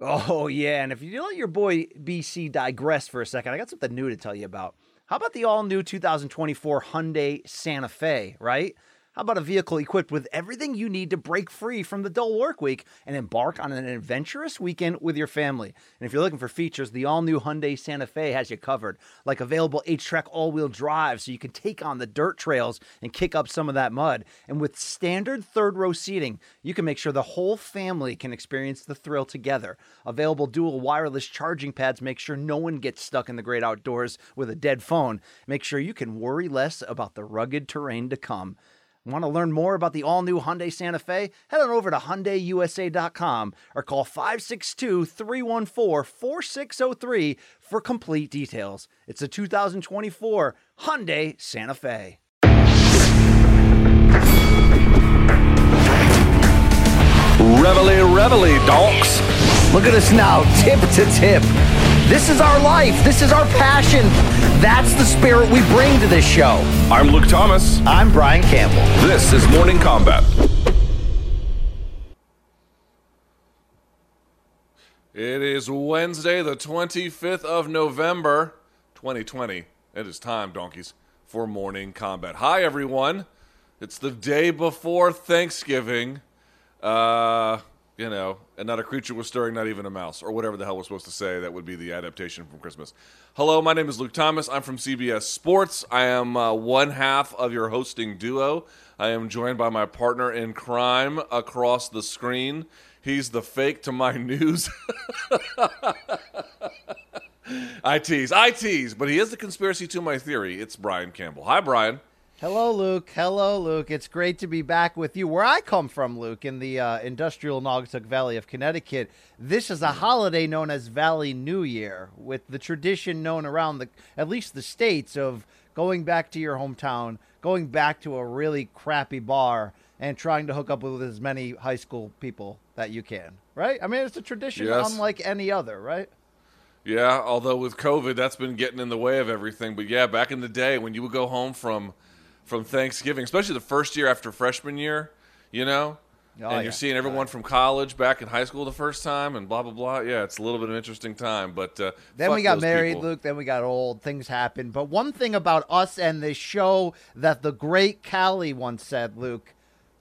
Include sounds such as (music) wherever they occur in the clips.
Oh, yeah. And if you let your boy BC digress for a second, I got something new to tell you about. How about the all new 2024 Hyundai Santa Fe, right? How about a vehicle equipped with everything you need to break free from the dull work week and embark on an adventurous weekend with your family? And if you're looking for features, the all new Hyundai Santa Fe has you covered, like available HTRAC all wheel drive so you can take on the dirt trails and kick up some of that mud. And with standard third row seating, you can make sure the whole family can experience the thrill together. Available dual wireless charging pads make sure no one gets stuck in the great outdoors with a dead phone. Make sure you can worry less about the rugged terrain to come. Want to learn more about the all new Hyundai Santa Fe? Head on over to HyundaiUSA.com or call 562 314 4603 for complete details. It's a 2024 Hyundai Santa Fe. Reveille, reveille, donks. Look at us now, tip to tip. This is our life. This is our passion. That's the spirit we bring to this show. I'm Luke Thomas. I'm Brian Campbell. This is Morning Kombat. It is Wednesday, the 25th of November, 2020. It is time, donkeys, for Morning Kombat. Hi, everyone. It's the day before Thanksgiving. Uh, you know, and not a creature was stirring, not even a mouse, or whatever the hell we're supposed to say. That would be the adaptation from Christmas. Hello, my name is Luke Thomas. I'm from CBS Sports. I am uh, one half of your hosting duo. I am joined by my partner in crime across the screen. He's the fake to my (laughs) news. I tease, I tease, but he is the conspiracy to my theory. It's Brian Campbell. Hi, Brian. Hello, Luke. Hello, Luke. It's great to be back with you. Where I come from, Luke, in the uh, industrial Naugatuck Valley of Connecticut, this is a holiday known as Valley New Year, with the tradition known around the at least the states of going back to your hometown, going back to a really crappy bar, and trying to hook up with as many high school people that you can. Right? I mean, it's a tradition Yes. unlike any other. Right? Yeah, although with COVID, that's been getting in the way of everything. But yeah, back in the day when you would go home from from Thanksgiving, especially the first year after freshman year, you know, Oh, and yeah. you're seeing everyone from college back in high school the first time, and blah blah blah. Yeah, it's a little bit of an interesting time. But uh, Then we got married, people. Luke. Then we got old. Things happen. But one thing about us and this show that the great Callie once said, Luke,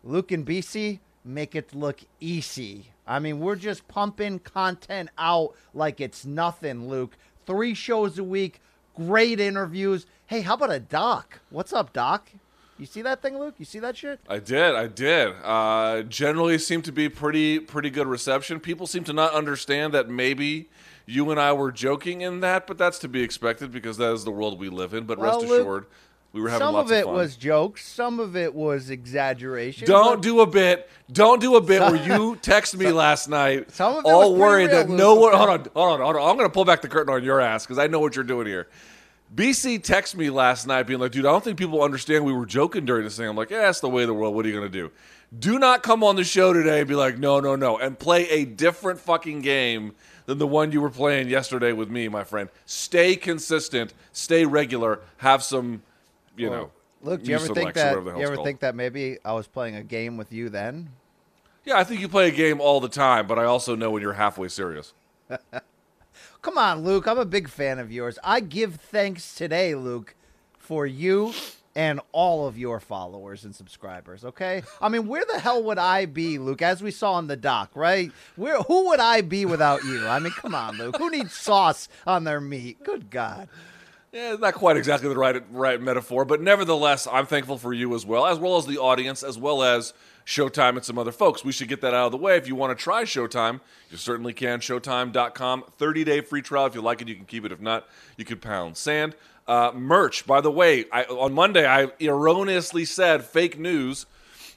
Luke and BC make it look easy. I mean, we're just pumping content out like it's nothing, Luke. Three shows a week, great interviews. Hey, how about a doc? What's up, doc? You see that thing, Luke? You see that shit? I did, I did. Uh, generally, seemed to be pretty pretty good reception. People seem to not understand that maybe you and I were joking in that, but that's to be expected because that is the world we live in. But Well, rest Luke, assured, we were having Some of it fun. was jokes. Some of it was exaggeration. Don't do a bit. Don't do a bit where you (laughs) text me last night, some of it all worried that no one. Hold on, hold on, hold on. I'm going to pull back the curtain on your ass because I know what you're doing here. BC texted me last night, being like, "Dude, I don't think people understand we were joking during this thing." I'm like, "Yeah, that's the way of the world. What are you going to do? Do not come on the show today and be like, no, no, no, and play a different fucking game." Than the one you were playing yesterday with me, my friend. Stay consistent, stay regular, have some, you know. Look, do you ever think that? whatever You ever called. think that maybe I was playing a game with you then? Yeah, I think you play a game all the time, but I also know when you're halfway serious. (laughs) Come on, Luke. I'm a big fan of yours. I give thanks today, Luke, for you and all of your followers and subscribers. Okay. I mean, where the hell would I be, Luke? As we saw in the doc, right? Where? Who would I be without you? I mean, come on, Luke. Who needs sauce on their meat? Good God. Yeah, not quite exactly the right right metaphor, but nevertheless, I'm thankful for you as well, as well as the audience, as well as Showtime and some other folks. We should get that out of the way. If you want to try Showtime, you certainly can. Showtime.com, 30 day free trial. If you like it, you can keep it. If not, you could pound sand. Uh, merch, by the way, I, on Monday I erroneously said fake news.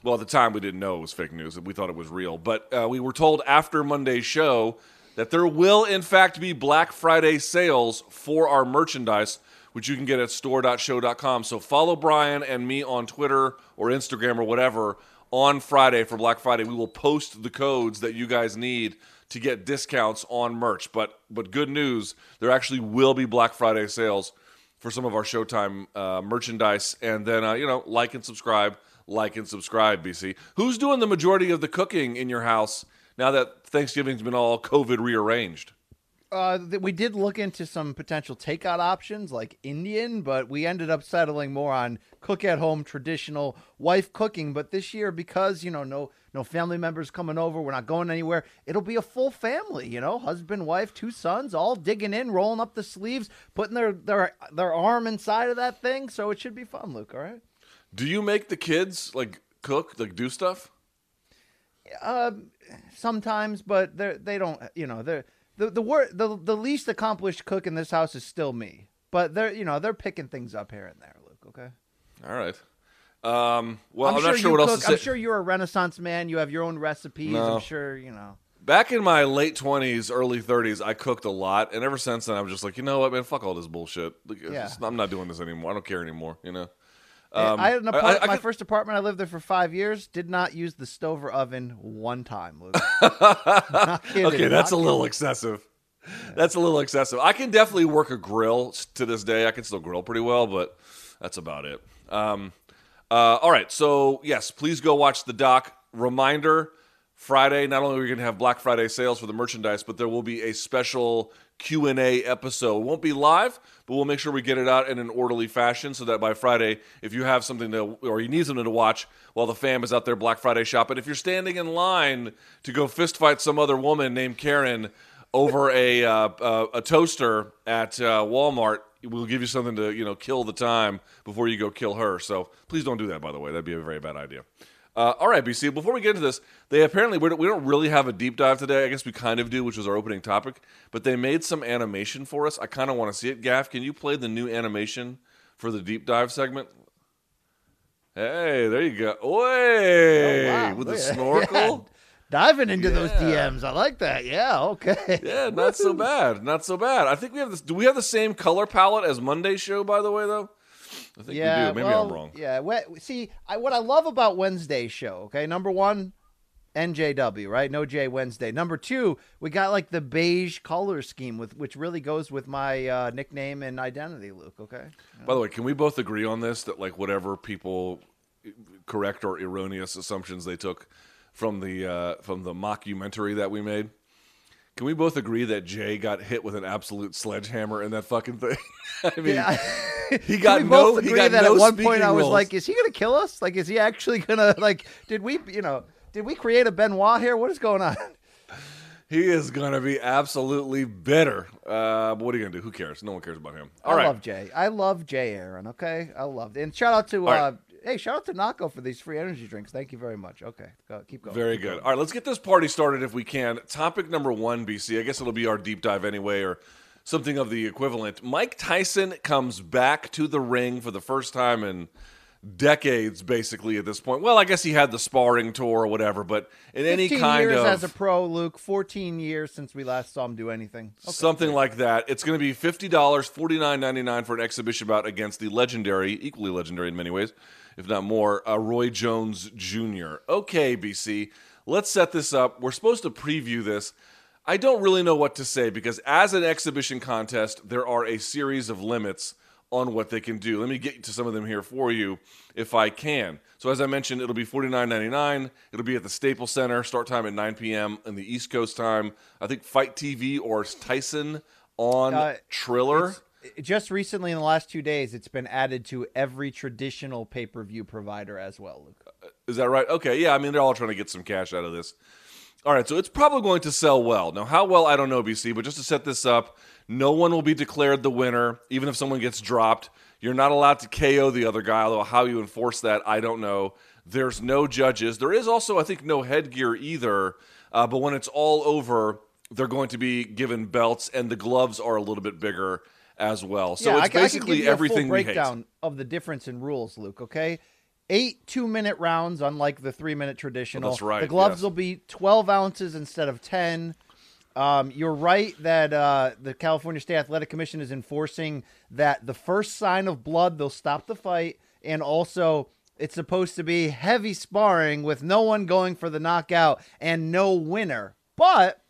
Well, at the time we didn't know it was fake news. We thought it was real, but uh, we were told after Monday's show that there will in fact be Black Friday sales for our merchandise, which you can get at store.sho.com. So follow Brian and me on Twitter or Instagram or whatever on Friday for Black Friday. We will post the codes that you guys need to get discounts on merch. But but good news, there actually will be Black Friday sales for some of our Showtime uh, merchandise. And then uh, you know, like and subscribe, like and subscribe, BC. Who's doing the majority of the cooking in your house now that Thanksgiving's been all COVID rearranged? Uh, th- we did look into some potential takeout options like Indian, but we ended up settling more on cook at home traditional wife cooking. But this year, because you know no no family members coming over, we're not going anywhere. It'll be a full family, you know, husband, wife, two sons, all digging in, rolling up the sleeves, putting their their their arm inside of that thing. So it should be fun, Luke. All right. Do you make the kids like cook, like do stuff? Um, sometimes, but they they don't. You know, they're the the wor- the the least accomplished cook in this house is still me. But they're you know they're picking things up here and there, Luke. Okay. All right. Um, well, I'm, I'm, not sure sure you what cook. else to I'm say. sure you're a Renaissance man. You have your own recipes. No. I'm sure you know. Back in my late twenties, early thirties, I cooked a lot, and ever since then, I'm just like, you know what, man, fuck all this bullshit. Like, Yeah. I'm not doing this anymore. I don't care anymore. You know. Um, I had an I- I my could- first apartment. I lived there for five years. Did not use the stove or oven one time. (laughs) Kidding, okay, that's a little excessive. That's a little excessive. I can definitely work a grill to this day. I can still grill pretty well, but that's about it. Um, uh, all right, so yes, please go watch the doc. Reminder: Friday. Not only are we going to have Black Friday sales for the merchandise, but there will be a special Q and A episode. It won't be live, but we'll make sure we get it out in an orderly fashion so that by Friday, if you have something to or you need something to watch while the fam is out there Black Friday shopping, if you're standing in line to go fist fight some other woman named Karen over a uh, uh, a toaster at uh, Walmart, we'll give you something to you know kill the time before you go kill her. So please don't do that. By the way, that'd be a very bad idea. Uh, all right, BC. Before we get into this, they apparently we don't, we don't really have a deep dive today. I guess we kind of do, which was our opening topic. But they made some animation for us. I kind of want to see it. Gaff, can you play the new animation for the deep dive segment? Hey, there you go. Oi, Oh, wow. with the Look (laughs) snorkel. Yeah. Diving into those DMs. I like that. Yeah. Okay. Yeah, not so (laughs) bad. Not so bad. I think we have this. Do we have the same color palette as Monday's show? By the way, though, I think yeah, we do. Maybe well, I'm wrong. Yeah, we- see, I, what I love about Wednesday's show, okay, number one, NJW, right? No J Wednesday. Number two, we got like the beige color scheme with which really goes with my uh, nickname and identity, Luke. Okay. By the way, can we both agree on this? That like whatever people correct or erroneous assumptions they took from the uh, from the mockumentary that we made. Can we both agree that Jay got hit with an absolute sledgehammer in that fucking thing? (laughs) I mean, Yeah. he got we no. both He agree got that no at one point I was roles. like, is he gonna kill us? Like, is he actually gonna (laughs) like? Did we, you know, did we create a Benoit here? What is going on? (laughs) he is gonna be absolutely bitter. Uh, but what are you gonna do? Who cares? No one cares about him. All I right. love Jay. I love Jay Aaron. Okay, I love. it. And shout out to uh, right. Hey, shout out to Nako for these free energy drinks. Thank you very much. Okay, go, keep going. Very good. All right, let's get this party started if we can. Topic number one, BC. I guess it'll be our deep dive anyway, or something of the equivalent. Mike Tyson comes back to the ring for the first time in decades, basically, at this point. Well, I guess he had the sparring tour or whatever, but in any kind years of as a pro, Luke. 14 years since we last saw him do anything. Okay. something like that, it's going to be $50, $49.99 for an exhibition bout against the legendary, equally legendary in many ways, if not more, uh, Roy Jones Jr. Okay, BC, let's set this up. We're supposed to preview this. I don't really know what to say because as an exhibition contest, there are a series of limits on what they can do. Let me get to some of them here for you if I can. So as I mentioned, it'll be $49.99. It'll be at the Staples Center, start time at 9 p.m. in the East Coast time. I think Fight TV or Tyson on Uh, Triller. It- Just recently, in the last two days, it's been added to every traditional pay per view provider as well, Luke. Is that right? Okay, yeah. I mean, they're all trying to get some cash out of this. All right, so it's probably going to sell well. Now, how well, I don't know, BC, but just to set this up, no one will be declared the winner, even if someone gets dropped. You're not allowed to KO the other guy, although how you enforce that, I don't know. There's no judges. There is also, I think, no headgear either. Uh, but when it's all over, they're going to be given belts, and the gloves are a little bit bigger as well. So yeah, it's I, ca- I basically give you everything a full we hate. breakdown of the difference in rules, Luke. Okay, eight two-minute rounds, unlike the three-minute traditional. That's right, The gloves yes. will be twelve ounces instead of ten. Um, you're right that uh, the California State Athletic Commission is enforcing that the first sign of blood, they'll stop the fight, and also it's supposed to be heavy sparring with no one going for the knockout and no winner. But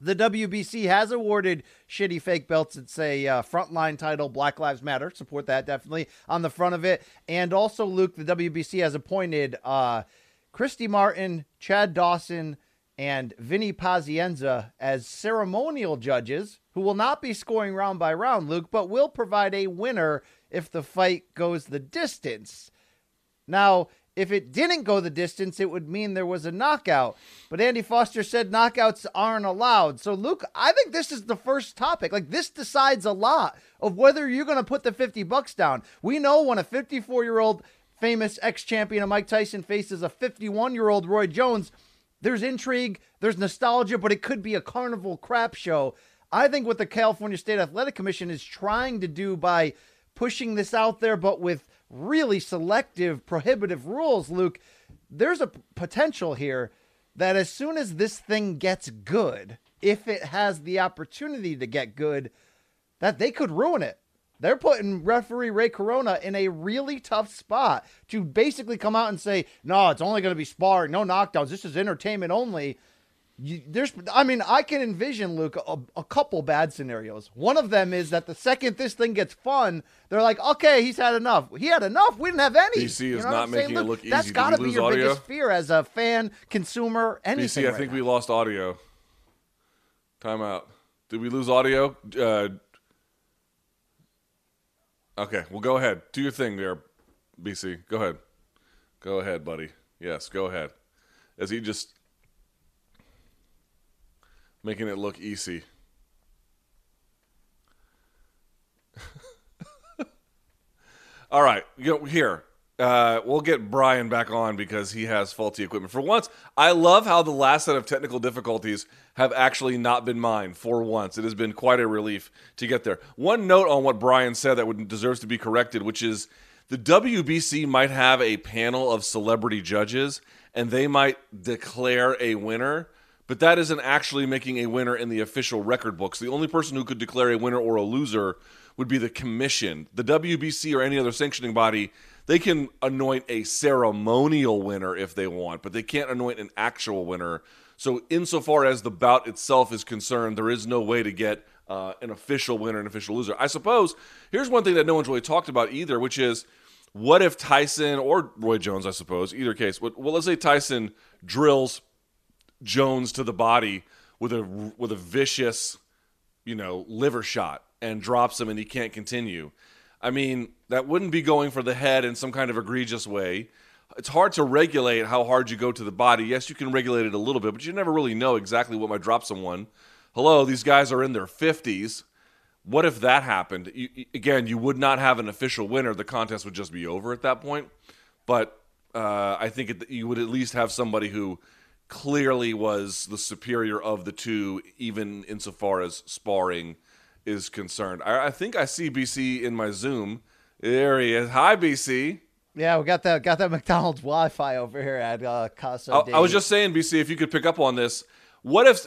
the WBC has awarded shitty fake belts that say uh, frontline title, Black Lives Matter. Support that definitely on the front of it. And also, Luke, the WBC has appointed uh, Christy Martin, Chad Dawson, and Vinny Pazienza as ceremonial judges who will not be scoring round by round, Luke, but will provide a winner if the fight goes the distance. Now, if it didn't go the distance, it would mean there was a knockout. But Andy Foster said knockouts aren't allowed. So, Luke, I think this is the first topic. Like, this decides a lot of whether you're going to put the 50 bucks down. We know when a 54 year old famous ex champion of Mike Tyson faces a 51 year old Roy Jones, there's intrigue, there's nostalgia, but it could be a carnival crap show. I think what the California State Athletic Commission is trying to do by pushing this out there, but with really selective, prohibitive rules, Luke, there's a potential here that as soon as this thing gets good, if it has the opportunity to get good, that they could ruin it. They're putting referee Ray Corona in a really tough spot to basically come out and say, no, it's only going to be sparring, no knockdowns. This is entertainment only. You, there's, I mean, I can envision Luke a, a couple bad scenarios. One of them is that the second this thing gets fun, they're like, okay, he's had enough. He had enough. We didn't have any. BC You is know not making it look easy. That's got to be your audio? biggest fear as a fan, consumer, anything. BC, I right think now. we lost audio. Time out. Did we lose audio? Uh, okay, well, go ahead. Do your thing there, BC. Go ahead. Go ahead, buddy. Yes, go ahead. As he just making it look easy. (laughs) All right, you know, here. Uh, we'll get Brian back on because he has faulty equipment. For once, I love how the last set of technical difficulties have actually not been mine. For once, it has been quite a relief to get there. One note on what Brian said that would, deserves to be corrected, which is the WBC might have a panel of celebrity judges, and they might declare a winner. But that isn't actually making a winner in the official record books. The only person who could declare a winner or a loser would be the commission. The WBC or any other sanctioning body, they can anoint a ceremonial winner if they want, but they can't anoint an actual winner. So, insofar as the bout itself is concerned, there is no way to get uh, an official winner and official loser. I suppose here's one thing that no one's really talked about either, which is what if Tyson or Roy Jones, I suppose, either case, well, let's say Tyson drills Jones to the body with a with a vicious, you know, liver shot and drops him and he can't continue. I mean, that wouldn't be going for the head in some kind of egregious way. It's hard to regulate how hard you go to the body. Yes, you can regulate it a little bit, but you never really know exactly what might drop someone. Hello, these guys are in their 50s. What if that happened? You, again, you would not have an official winner. The contest would just be over at that point. But uh, I think it, you would at least have somebody who clearly was the superior of the two, even insofar as sparring is concerned. I, I think I see BC in my Zoom. There he is. Hi, BC. Yeah, we got that got that (laughs) McDonald's Wi-Fi over here at uh, Casa. I, I was just saying, BC, if you could pick up on this. What if,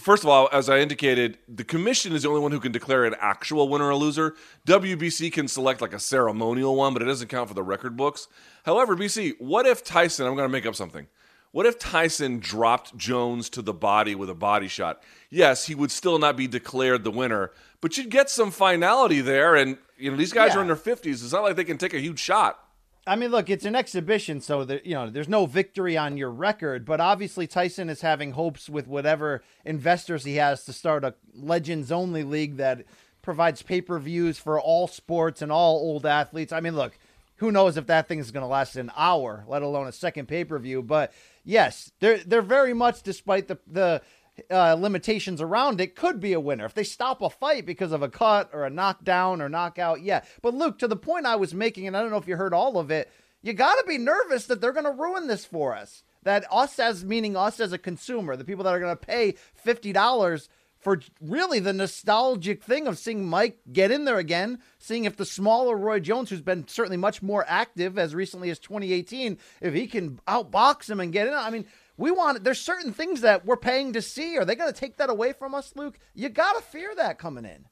first of all, as I indicated, the commission is the only one who can declare an actual winner or loser. WBC can select like a ceremonial one, but it doesn't count for the record books. However, BC, what if Tyson, I'm going to make up something. What if Tyson dropped Jones to the body with a body shot? Yes, he would still not be declared the winner, but you'd get some finality there. And, you know, these guys Yeah. are in their 50s. It's not like they can take a huge shot. I mean, look, it's an exhibition, so there, you know, there's no victory on your record. But obviously, Tyson is having hopes with whatever investors he has to start a Legends Only league that provides pay per views for all sports and all old athletes. I mean, look, who knows if that thing is going to last an hour, let alone a second pay per view. But yes, they're they're very much, despite the the uh, limitations around it, could be a winner if they stop a fight because of a cut or a knockdown or knockout. Yeah, but Luke, to the point I was making, and I don't know if you heard all of it, you got to be nervous that they're going to ruin this for us. That us as meaning us as a consumer, the people that are going to pay fifty dollars for really the nostalgic thing of seeing Mike get in there again, seeing if the smaller Roy Jones, who's been certainly much more active as recently as 2018, if he can outbox him and get in. I mean, we want there's certain things that we're paying to see. Are they going to take that away from us, Luke? You got to fear that coming in.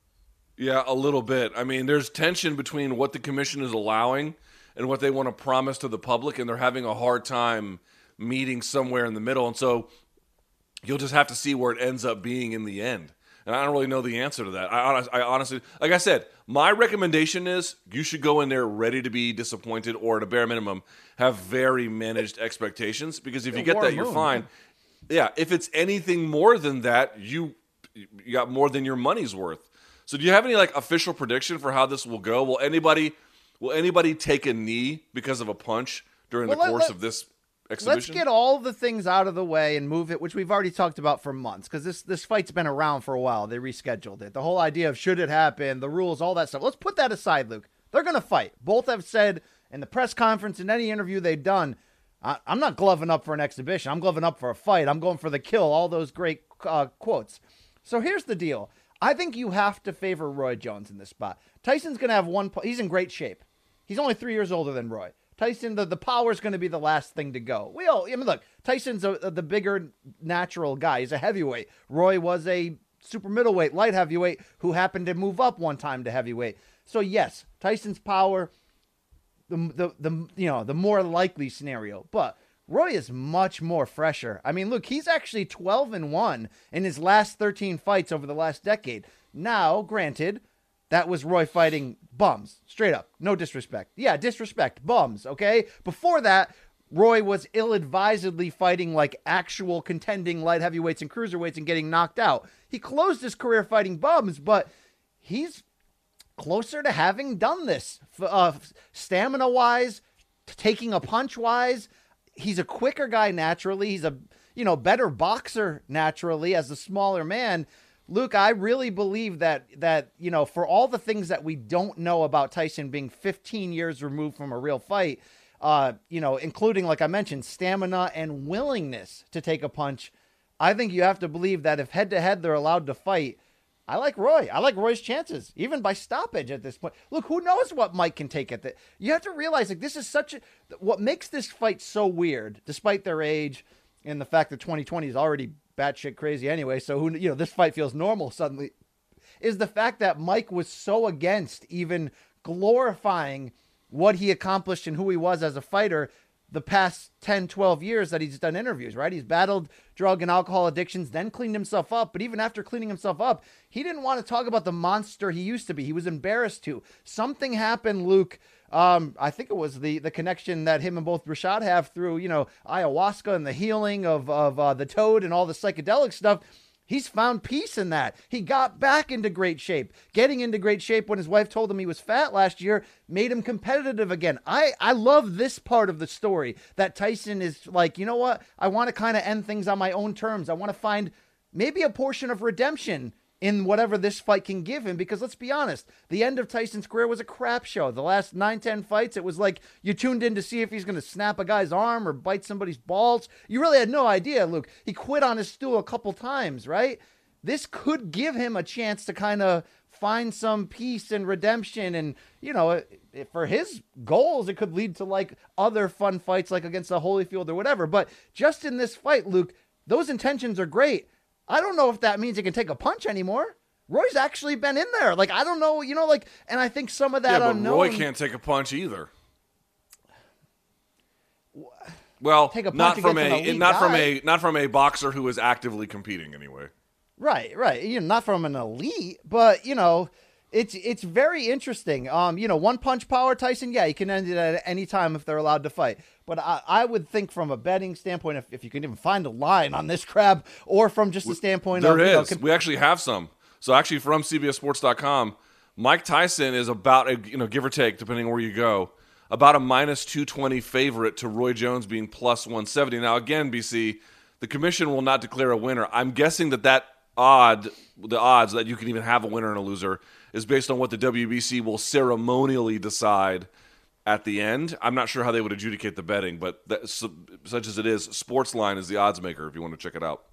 Yeah, a little bit. I mean, there's tension between what the commission is allowing and what they want to promise to the public, and they're having a hard time meeting somewhere in the middle. And so you'll just have to see where it ends up being in the end. And I don't really know the answer to that. I, I honestly, like I said, my recommendation is you should go in there ready to be disappointed, or at a bare minimum, have very managed expectations. Because if you get that, you're fine. yeah, if it's anything more than that, you you got more than your money's worth. So do you have any like official prediction for how this will go? Will anybody will anybody take a knee because of a punch during Well, the let- course let- of this Let's get all the things out of the way and move it, which we've already talked about for months, because this this fight's been around for a while. They rescheduled it. The whole idea of should it happen, the rules, all that stuff. Let's put that aside, Luke. They're going to fight. Both have said in the press conference in any interview they've done, I, I'm not gloving up for an exhibition. I'm gloving up for a fight. I'm going for the kill. All those great uh, quotes. So here's the deal. I think you have to favor Roy Jones in this spot. Tyson's going to have one. pu- He's in great shape. He's only three years older than Roy. Tyson, the, the power is going to be the last thing to go. We all, I mean, look, Tyson's a, the bigger natural guy. He's a heavyweight. Roy was a super middleweight, light heavyweight who happened to move up one time to heavyweight. So yes, Tyson's power, the the the you know the more likely scenario, but Roy is much more fresher. I mean, look, he's actually 12 and 1 in his last 13 fights over the last decade. Now, granted, that was Roy fighting bums, straight up. No disrespect. Yeah, disrespect, bums, okay? Before that, Roy was ill advisedly fighting like actual contending light heavyweights and cruiserweights and getting knocked out. He closed his career fighting bums, but he's closer to having done this uh, stamina wise, taking a punch wise. He's a quicker guy naturally. He's a you know better boxer naturally as a smaller man. Luke, I really believe that that you know for all the things that we don't know about Tyson being 15 years removed from a real fight, uh, you know, including like I mentioned, stamina and willingness to take a punch. I think you have to believe that if head to head they're allowed to fight, I like Roy. I like Roy's chances, even by stoppage at this point. Look, who knows what Mike can take at that? You have to realize, like, this is such a. What makes this fight so weird, despite their age and the fact that 2020 is already batshit crazy anyway, so who, you know, this fight feels normal suddenly, is the fact that Mike was so against even glorifying what he accomplished and who he was as a fighter the past 10, 12 years that he's done interviews, right? He's battled drug and alcohol addictions, then cleaned himself up. But even after cleaning himself up, he didn't want to talk about the monster he used to be. He was embarrassed to. Something happened, Luke. Um, I think it was the the connection that him and both Rashad have through, you know, ayahuasca and the healing of of uh, the toad and all the psychedelic stuff. He's found peace in that. He got back into great shape. Getting into great shape when his wife told him he was fat last year made him competitive again. I, I love this part of the story that Tyson is like, you know what? I want to kind of end things on my own terms. I want to find maybe a portion of redemption in whatever this fight can give him because let's be honest the end of tyson's career was a crap show. The last 9-10 fights it was like you tuned in to see if he's going to snap a guy's arm or bite somebody's balls. You really had no idea luke. He quit on his stool a couple times right? This could give him a chance to kind of find some peace and redemption and you know it- it- for his goals it could lead to like other fun fights like against the holyfield or whatever. But just in this fight luke those intentions are great I don't know if that means he can take a punch anymore. Roy's actually been in there. Like I don't know, you know, like, and I think some of that yeah, but unknown. Roy can't take a punch either. Well, Take a punch not from a not from a not from a boxer who is actively competing anyway. Right, right. You know, not from an elite, but you know, it's it's very interesting. Um, you know, one punch power Tyson, yeah, he can end it at any time if they're allowed to fight. But I, I would think from a betting standpoint, if, if you can even find a line on this crab, or from just the standpoint There of you know, is. we actually have some. So actually, from CBSSports.com, Mike Tyson is about a you know give or take depending on where you go, about a minus two twenty favorite to Roy Jones being plus one seventy. Now again, BC, the commission will not declare a winner. I'm guessing that that odd, the odds that you can even have a winner and a loser, is based on what the WBC will ceremonially decide at the end. I'm not sure how they would adjudicate the betting, but that, such as it is, Sportsline is the odds maker if you want to check it out.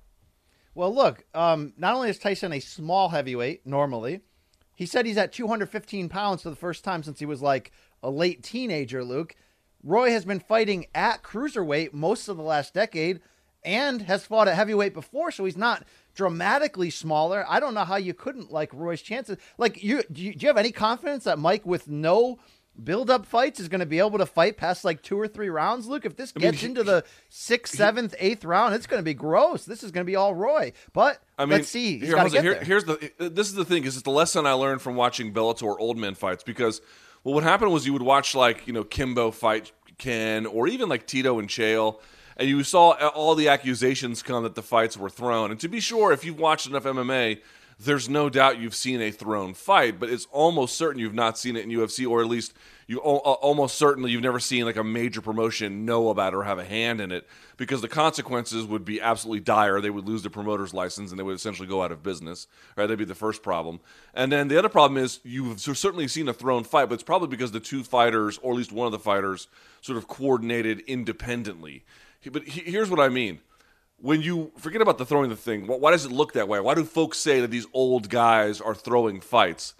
Well, look, um, not only is Tyson a small heavyweight normally, he said he's at 215 pounds for the first time since he was like a late teenager, Luke. Roy has been fighting at cruiserweight most of the last decade and has fought at heavyweight before, so he's not dramatically smaller. I don't know how you couldn't like Roy's chances. Like, you do, you do you have any confidence that Mike, with no build up fights, is going to be able to fight past like two or three rounds? Luke, if this mean, gets he- into the sixth, seventh, eighth round, it's going to be gross. This is going to be all Roy. But I mean, let's see. He's here, Jose, get here- here's the. Uh, this is the thing. Is it's the lesson I learned from watching Bellator old men fights because, well, what happened was you would watch like you know Kimbo fight Ken or even like Tito and Chael, and you saw all the accusations come that the fights were thrown. And to be sure, if you've watched enough MMA, there's no doubt you've seen a thrown fight, but it's almost certain you've not seen it in UFC, or at least you uh, almost certainly you've never seen like a major promotion know about or have a hand in it because the consequences would be absolutely dire. They would lose the promoter's license and they would essentially go out of business. Right? That'd be the first problem. And then the other problem is you've certainly seen a thrown fight, but it's probably because the two fighters, or at least one of the fighters, sort of coordinated independently. But here's what I mean when you forget about the throwing the thing, why does it look that way? Why do folks say that these old guys are throwing fights?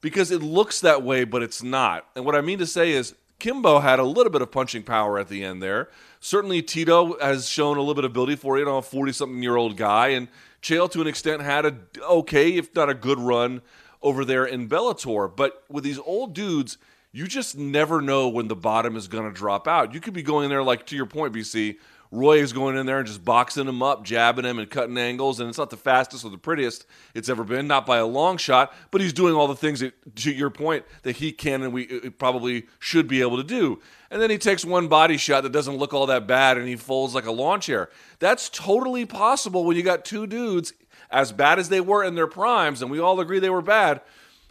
Because it looks that way, but it's not. And what I mean to say is, Kimbo had a little bit of punching power at the end there. Certainly, Tito has shown a little bit of ability for you know a forty-something year old guy, and Chael to an extent had a okay, if not a good run over there in Bellator. But with these old dudes, you just never know when the bottom is going to drop out. You could be going there, like to your point, BC, Roy is going in there and just boxing him up, jabbing him and cutting angles, and it's not the fastest or the prettiest it's ever been, not by a long shot, but he's doing all the things that, to your point that he can and we uh, probably should be able to do. And then he takes one body shot that doesn't look all that bad and he folds like a lawn chair. That's totally possible when you got two dudes as bad as they were in their primes, and we all agree they were bad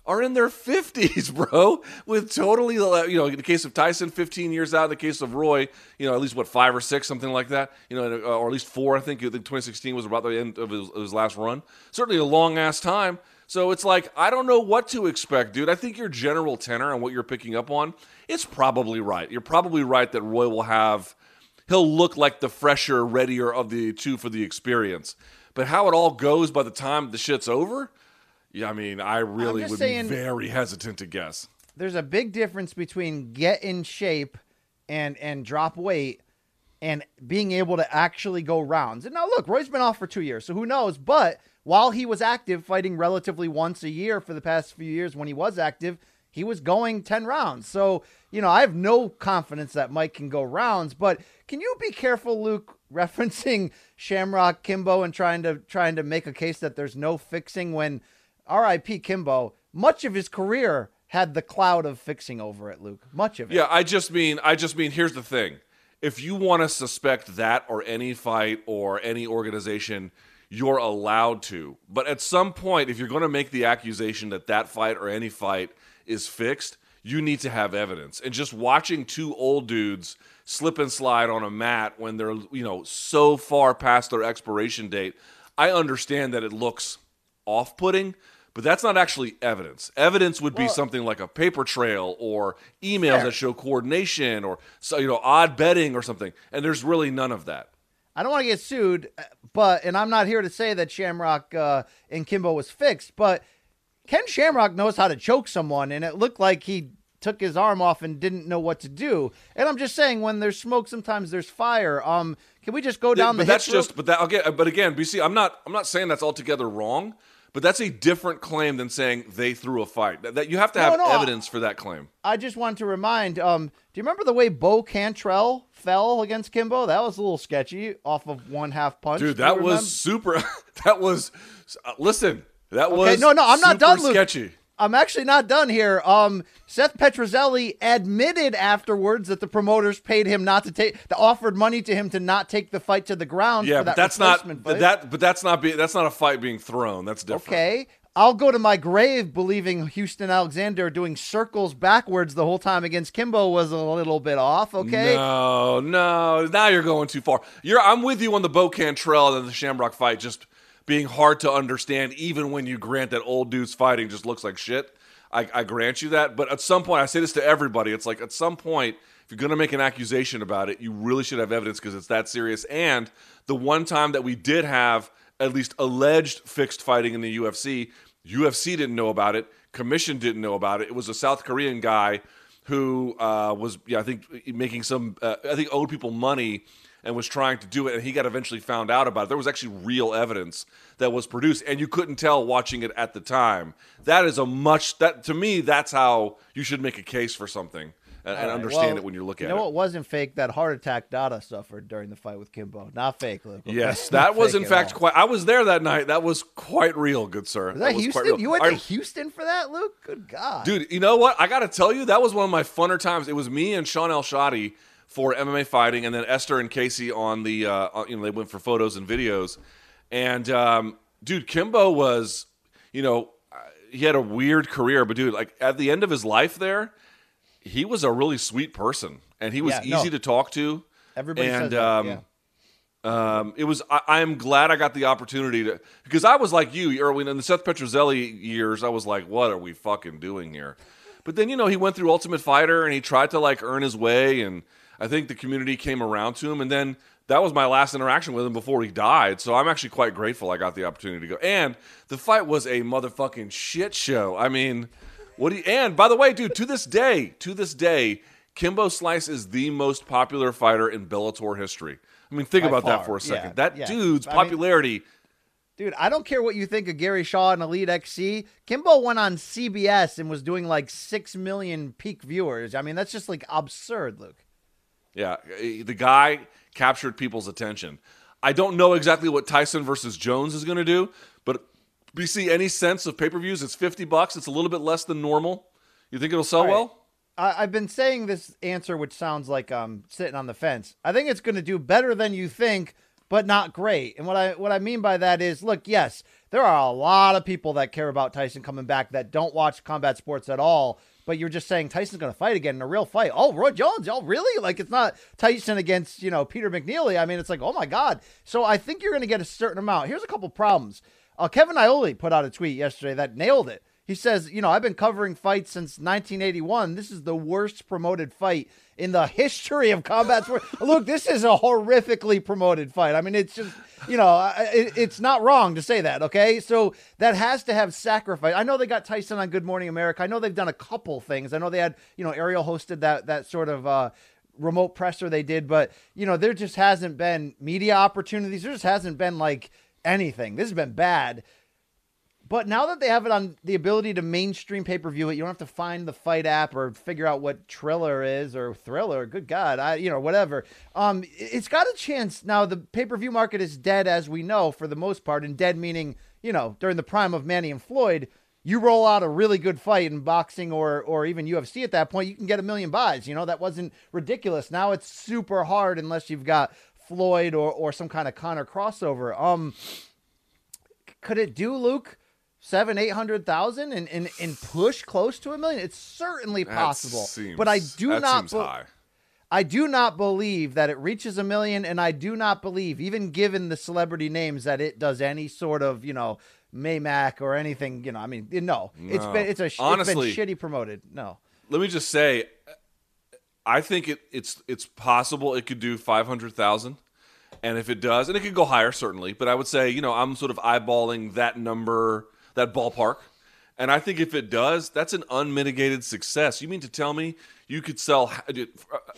are in their 50s, (laughs) bro, with totally, you know, in the case of Tyson, 15 years out. In the case of Roy, you know, at least what, five or six, something like that, you know, uh, or at least four. I think, I think 2016 was about the end of his, of his last run. Certainly a long ass time. So it's like, I don't know what to expect, dude. I think your general tenor and what you're picking up on, it's probably right. You're probably right that Roy will have, he'll look like the fresher, readier of the two for the experience. But how it all goes by the time the shit's over, yeah, I mean, I really would saying, be very hesitant to guess. There's a big difference between get in shape and and drop weight and being able to actually go rounds. And now look, Roy's been off for 2 years, so who knows, but while he was active fighting relatively once a year for the past few years when he was active, he was going 10 rounds. So, you know, I have no confidence that Mike can go rounds, but can you be careful, Luke, (laughs) referencing Shamrock Kimbo and trying to trying to make a case that there's no fixing when R.I.P. Kimbo, much of his career had the cloud of fixing over it, Luke. Much of it. Yeah, I just mean, I just mean, here's the thing. If you want to suspect that or any fight or any organization, you're allowed to. But at some point, if you're going to make the accusation that that fight or any fight is fixed, you need to have evidence. And just watching two old dudes slip and slide on a mat when they're, you know, so far past their expiration date, I understand that it looks off putting but that's not actually evidence. Evidence would be well, something like a paper trail or emails fair. that show coordination or so you know odd betting or something. And there's really none of that. I don't want to get sued, but and I'm not here to say that Shamrock uh, and Kimbo was fixed, but Ken Shamrock knows how to choke someone, and it looked like he took his arm off and didn't know what to do. And I'm just saying, when there's smoke, sometimes there's fire. Um, can we just go down yeah, the? But that's just. But that okay. But again, BC, I'm not. I'm not saying that's altogether wrong. But that's a different claim than saying they threw a fight. That, that you have to have no, evidence for that claim. I just want to remind. Um, do you remember the way Bo Cantrell fell against Kimbo? That was a little sketchy off of one half punch. Dude, that was super. (laughs) that was. Uh, listen, that okay, was no, no. I'm not done. Luke. I'm actually not done here. Um, Seth Petruzelli admitted afterwards that the promoters paid him not to take, the offered money to him to not take the fight to the ground. Yeah, that but that's not fight. that. But that's not be, that's not a fight being thrown. That's different. Okay, I'll go to my grave believing Houston Alexander doing circles backwards the whole time against Kimbo was a little bit off. Okay. No, no. Now you're going too far. You're. I'm with you on the Bo Cantrell and the Shamrock fight. Just being hard to understand, even when you grant that old dudes fighting just looks like shit. I, I grant you that. But at some point, I say this to everybody it's like at some point, if you're going to make an accusation about it, you really should have evidence because it's that serious. And the one time that we did have at least alleged fixed fighting in the UFC, UFC didn't know about it, Commission didn't know about it. It was a South Korean guy who uh, was, yeah, I think making some, uh, I think owed people money and was trying to do it, and he got eventually found out about it. There was actually real evidence that was produced, and you couldn't tell watching it at the time. That is a much that to me, that's how you should make a case for something and, right. understand well, it when you look at it. You know what wasn't fake? That heart attack Dada suffered during the fight with Kimbo. Not fake, Luke. Okay? Yes, that (laughs) was in fact quite. I was there that night. That was quite real, good sir. Was that, that Houston? You went to Houston for that, Luke? Good God, dude. You know what? I got to tell you, that was one of my funner times. It was me and Shaun Al-Shatti for MMA fighting, and then Esther and Casey on the uh, you know they went for photos and videos, and um, dude, Kimbo was you know uh, he had a weird career, but dude, like at the end of his life there, he was a really sweet person, and he was Yeah, no. easy to talk to. Everybody and says that, um, yeah. um, it was. I, I am glad I got the opportunity to because I was like you, Erwin, in the Seth Petruzelli years. I was like, what are we fucking doing here? But then you know he went through Ultimate Fighter and he tried to like earn his way, and I think the community came around to him, and then. That was my last interaction with him before he died, so I'm actually quite grateful I got the opportunity to go. And the fight was a motherfucking shit show. I mean, what do you, and by the way, dude, to this day, to this day, Kimbo Slice is the most popular fighter in Bellator history. I mean, think By about that for a second. yeah, that yeah. dude's I mean- popularity. Dude, I don't care what you think of Gary Shaw and Elite XC. Kimbo went on CBS and was doing like 6 million peak viewers. I mean, that's just like absurd, Luke. Yeah, eh, the guy captured people's attention. I don't know exactly what Tyson versus Jones is going to do, but BC, any sense of pay per views? It's fifty bucks. It's a little bit less than normal. You think it'll sell right. well? I, I've been saying this answer, which sounds like I'm sitting on the fence. I think it's going to do better than you think, but not great. And what I what I mean by that is, look, yes, there are a lot of people that care about Tyson coming back that don't watch combat sports at all. But you're just saying Tyson's going to fight again in a real fight. Oh, Roy Jones, oh really? Like it's not Tyson against you know Peter McNeeley. I mean, it's like oh my god. So I think you're going to get a certain amount. Here's a couple problems. Uh, Kevin Iole put out a tweet yesterday that nailed it. He says, you know, I've been covering fights since 1981. This is the worst promoted fight in the (laughs) history of combat sports. Look, this is a horrifically promoted fight. I mean, it's just, you know, it, it's not wrong to say that, okay? So that has to have sacrifice. I know they got Tyson on Good Morning America. I know they've done a couple things. I know they had, you know, Ariel hosted that that sort of uh remote presser they did, but you know, there just hasn't been media opportunities. There just hasn't been like anything. This has been bad. But now that they have it on the ability to mainstream pay per view it, you don't have to find the fight app or figure out what Triller is or Thriller. Good God, I you know whatever. Um, it's got a chance now. The pay per view market is dead as we know for the most part, and dead meaning you know during the prime of Manny and Floyd. You roll out a really good fight in boxing or or even UFC at that point, you can get a million buys. You know that wasn't ridiculous. Now it's super hard unless you've got Floyd or or some kind of Conor crossover. Um, could it do Luke seven eight hundred thousand and, and and push close to a million? It's certainly possible, seems- but I do not. be-. I do not believe that it reaches a million, and I do not believe, even given the celebrity names, that it does any sort of you know Maymac or anything. You know, I mean, no, it's No. been it's a Honestly- it's been shitty promoted. No, Let me just say, I think it, it's it's possible it could do five hundred thousand, and if it does, and it could go higher certainly, but I would say you know I'm sort of eyeballing that number, that ballpark, and I think if it does, that's an unmitigated success. You mean to tell me you could sell uh,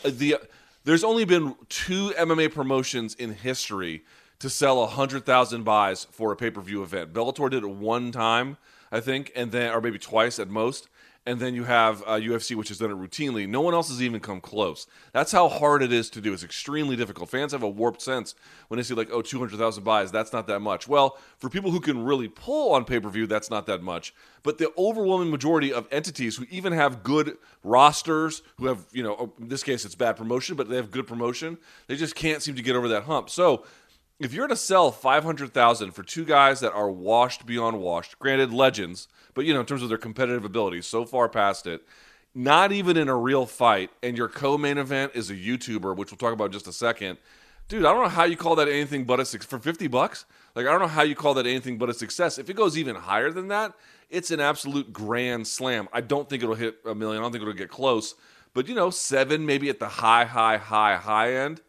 the? There's only been two MMA promotions in history to sell a hundred thousand buys for a pay per view event. Bellator did it one time, I think, and then or maybe twice at most. And then you have uh, UFC, which has done it routinely. No one else has even come close. That's how hard it is to do. It's extremely difficult. Fans have a warped sense when they see like, oh, 200,000 buys. That's not that much. Well, for people who can really pull on pay per view, that's not that much. But the overwhelming majority of entities who even have good rosters, who have, you know, in this case it's bad promotion, but they have good promotion, they just can't seem to get over that hump. So if you're to sell 500,000 for two guys that are washed beyond washed, granted legends, but you know in terms of their competitive ability, so far past it, not even in a real fight, and your co-main event is a YouTuber, which we'll talk about in just a second. Dude, I don't know how you call that anything but a six for 50 bucks. Like I don't know how you call that anything but a success. If it goes even higher than that, it's an absolute grand slam. I don't think it'll hit a million. I don't think it'll get close. But you know, seven maybe at the high, high, high, high end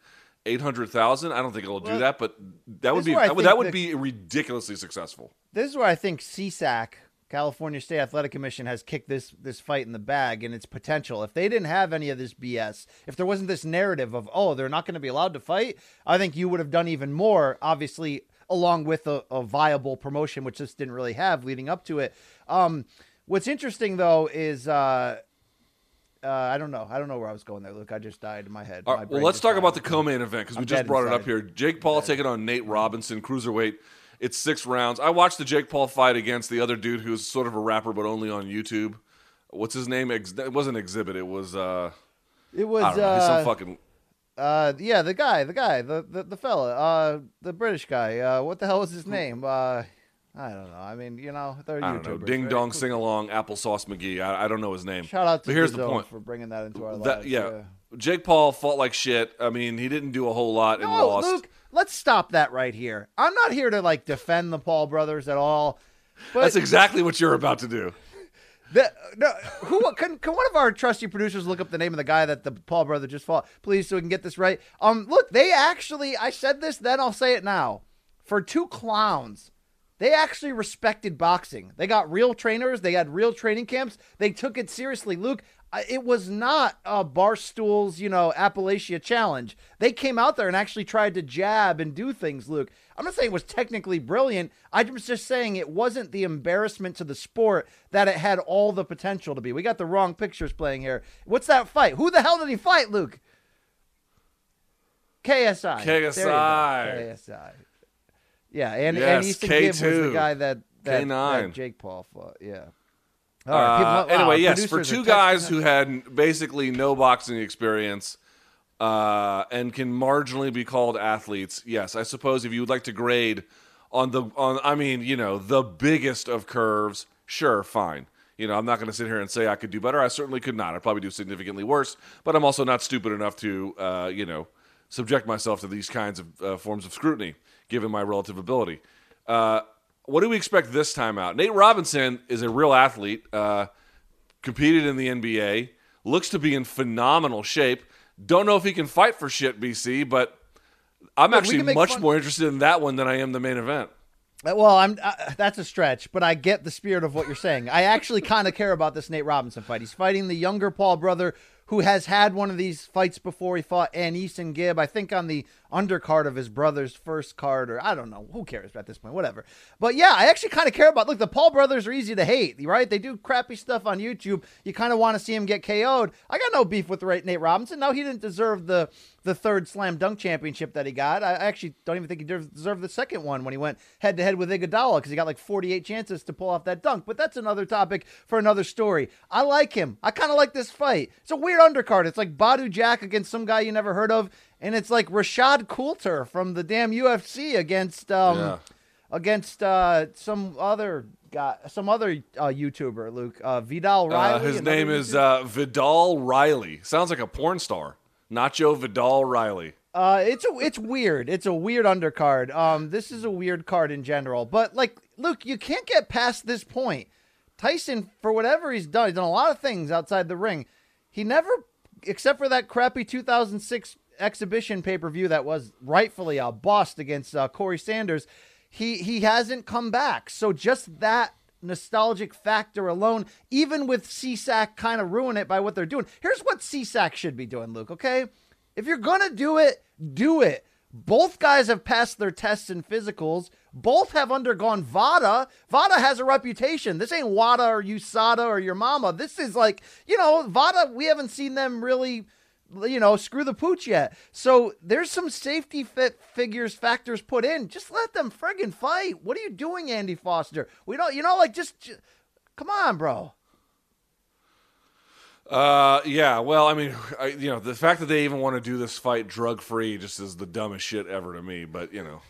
eight hundred thousand. I don't think it'll do that, but that would be is where I that would, that would the- be ridiculously successful. this is where I think CSAC, California State Athletic Commission, has kicked this this fight in the bag and its potential. If they didn't have any of this BS, if there wasn't this narrative of oh they're not going to be allowed to fight, I think you would have done even more. Obviously, along with a, a viable promotion, which this didn't really have leading up to it. Um, what's interesting though is. Uh, uh, I don't know. I don't know where I was going there, Luke. I just died in my head. All My well, let's talk died. about the co-main event because we I'm just brought it up here. Jake Paul taking on Nate Robinson, cruiserweight. It's six rounds. I watched the Jake Paul fight against the other dude who's sort of a rapper but only on YouTube. What's his name? It wasn't Exhibit. It was uh, It was I don't know. Uh, some fucking Uh, yeah, the guy, the guy, the the, the fella, uh, the British guy. Uh, what the hell was his name? Uh, I don't know. I mean, you know, they're I don't know. YouTubers. Ding right? dong, sing along, applesauce McGee. I, I don't know his name. Shout out to But here's the point. for bringing that into our That, lives. yeah. Jake Paul fought like shit. I mean, he didn't do a whole lot and No, lost. Luke, let's stop that right here. I'm not here to like defend the Paul brothers at all. But That's exactly what you're about to do. The, no, who can, can one of our trusty producers look up the name of the guy that the Paul brother just fought, please, so we can get this right? Um, look, they actually, I said this, then I'll say it now. For two clowns, they actually respected boxing. They got real trainers. They had real training camps. They took it seriously. Luke, it was not a Barstool's, you know, Appalachia challenge. They came out there and actually tried to jab and do things, Luke. I'm not saying it was technically brilliant. I was just saying it wasn't the embarrassment to the sport that it had all the potential to be. We got the wrong pictures playing here. What's that fight? Who the hell did he fight, Luke? KSI. There you go. KSI. KSI. Yeah, and, and Yes, Easton Gibb was the guy that, that, that Jake Paul fought. Yeah. All right, people- Uh, wow, anyway, yes, for two guys who had basically no boxing experience uh, and can marginally be called athletes, yes, I suppose if you would like to grade on the on, I mean, you know, the biggest of curves, sure, fine. You know, I'm not going to sit here and say I could do better. I certainly could not. I'd probably do significantly worse. But I'm also not stupid enough to, uh, you know, subject myself to these kinds of uh, forms of scrutiny, given my relative ability. Uh, what do we expect this time out? Nate Robinson is a real athlete, uh, competed in the NBA, looks to be in phenomenal shape. Don't know if he can fight for shit, BC, but I'm Look, actually much fun- more interested in that one than I am the main event. Uh, Well, I'm uh, that's a stretch, but I get the spirit of what you're saying. I actually kind of care about this Nate Robinson fight. He's fighting the younger Paul brother who has had one of these fights before. He fought AnEsonGib, I think, on the undercard of his brother's first card, or I don't know. Who cares at this point? Whatever. But yeah, I actually kind of care about. Look, the Paul brothers are easy to hate, right? They do crappy stuff on YouTube. You kind of want to see him get KO'd. I got no beef with right Nate Robinson. No, he didn't deserve the the third slam dunk championship that he got. I actually don't even think he deserved deserved the second one when he went head to head with Iguodala because he got like 48 chances to pull off that dunk. But that's another topic for another story. I like him. I kind of like this fight. It's a weird undercard. It's like Badou Jack against some guy you never heard of, and it's like Rashad Coulter from the damn UFC against um Yeah. against uh some other guy, some other uh, YouTuber, Luke uh, Viddal Riley. Uh, his name is uh, Viddal Riley. Sounds like a porn star. Nacho Vidal Riley. Uh, it's a, it's weird. It's a weird undercard. Um, this is a weird card in general. But like, Luke, you can't get past this point. Tyson, for whatever he's done, he's done a lot of things outside the ring. He never, except for that crappy 2006 exhibition pay per view that was rightfully a bust against uh, Corey Sanders. He he hasn't come back. So just that nostalgic factor alone, even with CSAC kind of ruin it by what they're doing. Here's what CSAC should be doing, Luke. Okay, if you're gonna do it, do it. Both guys have passed their tests and physicals. Both have undergone VADA. VADA has a reputation. This ain't WADA or USADA or your mama. This is like, you know, VADA, we haven't seen them really, you know, screw the pooch yet. So there's some safety fit figures, factors put in. Just let them friggin' fight. What are you doing, Andy Foster? We don't, you know, like just, ju- come on, bro. Uh, yeah. Well, I mean, (laughs) I, you know, the fact that they even want to do this fight drug free just is the dumbest shit ever to me. But you know,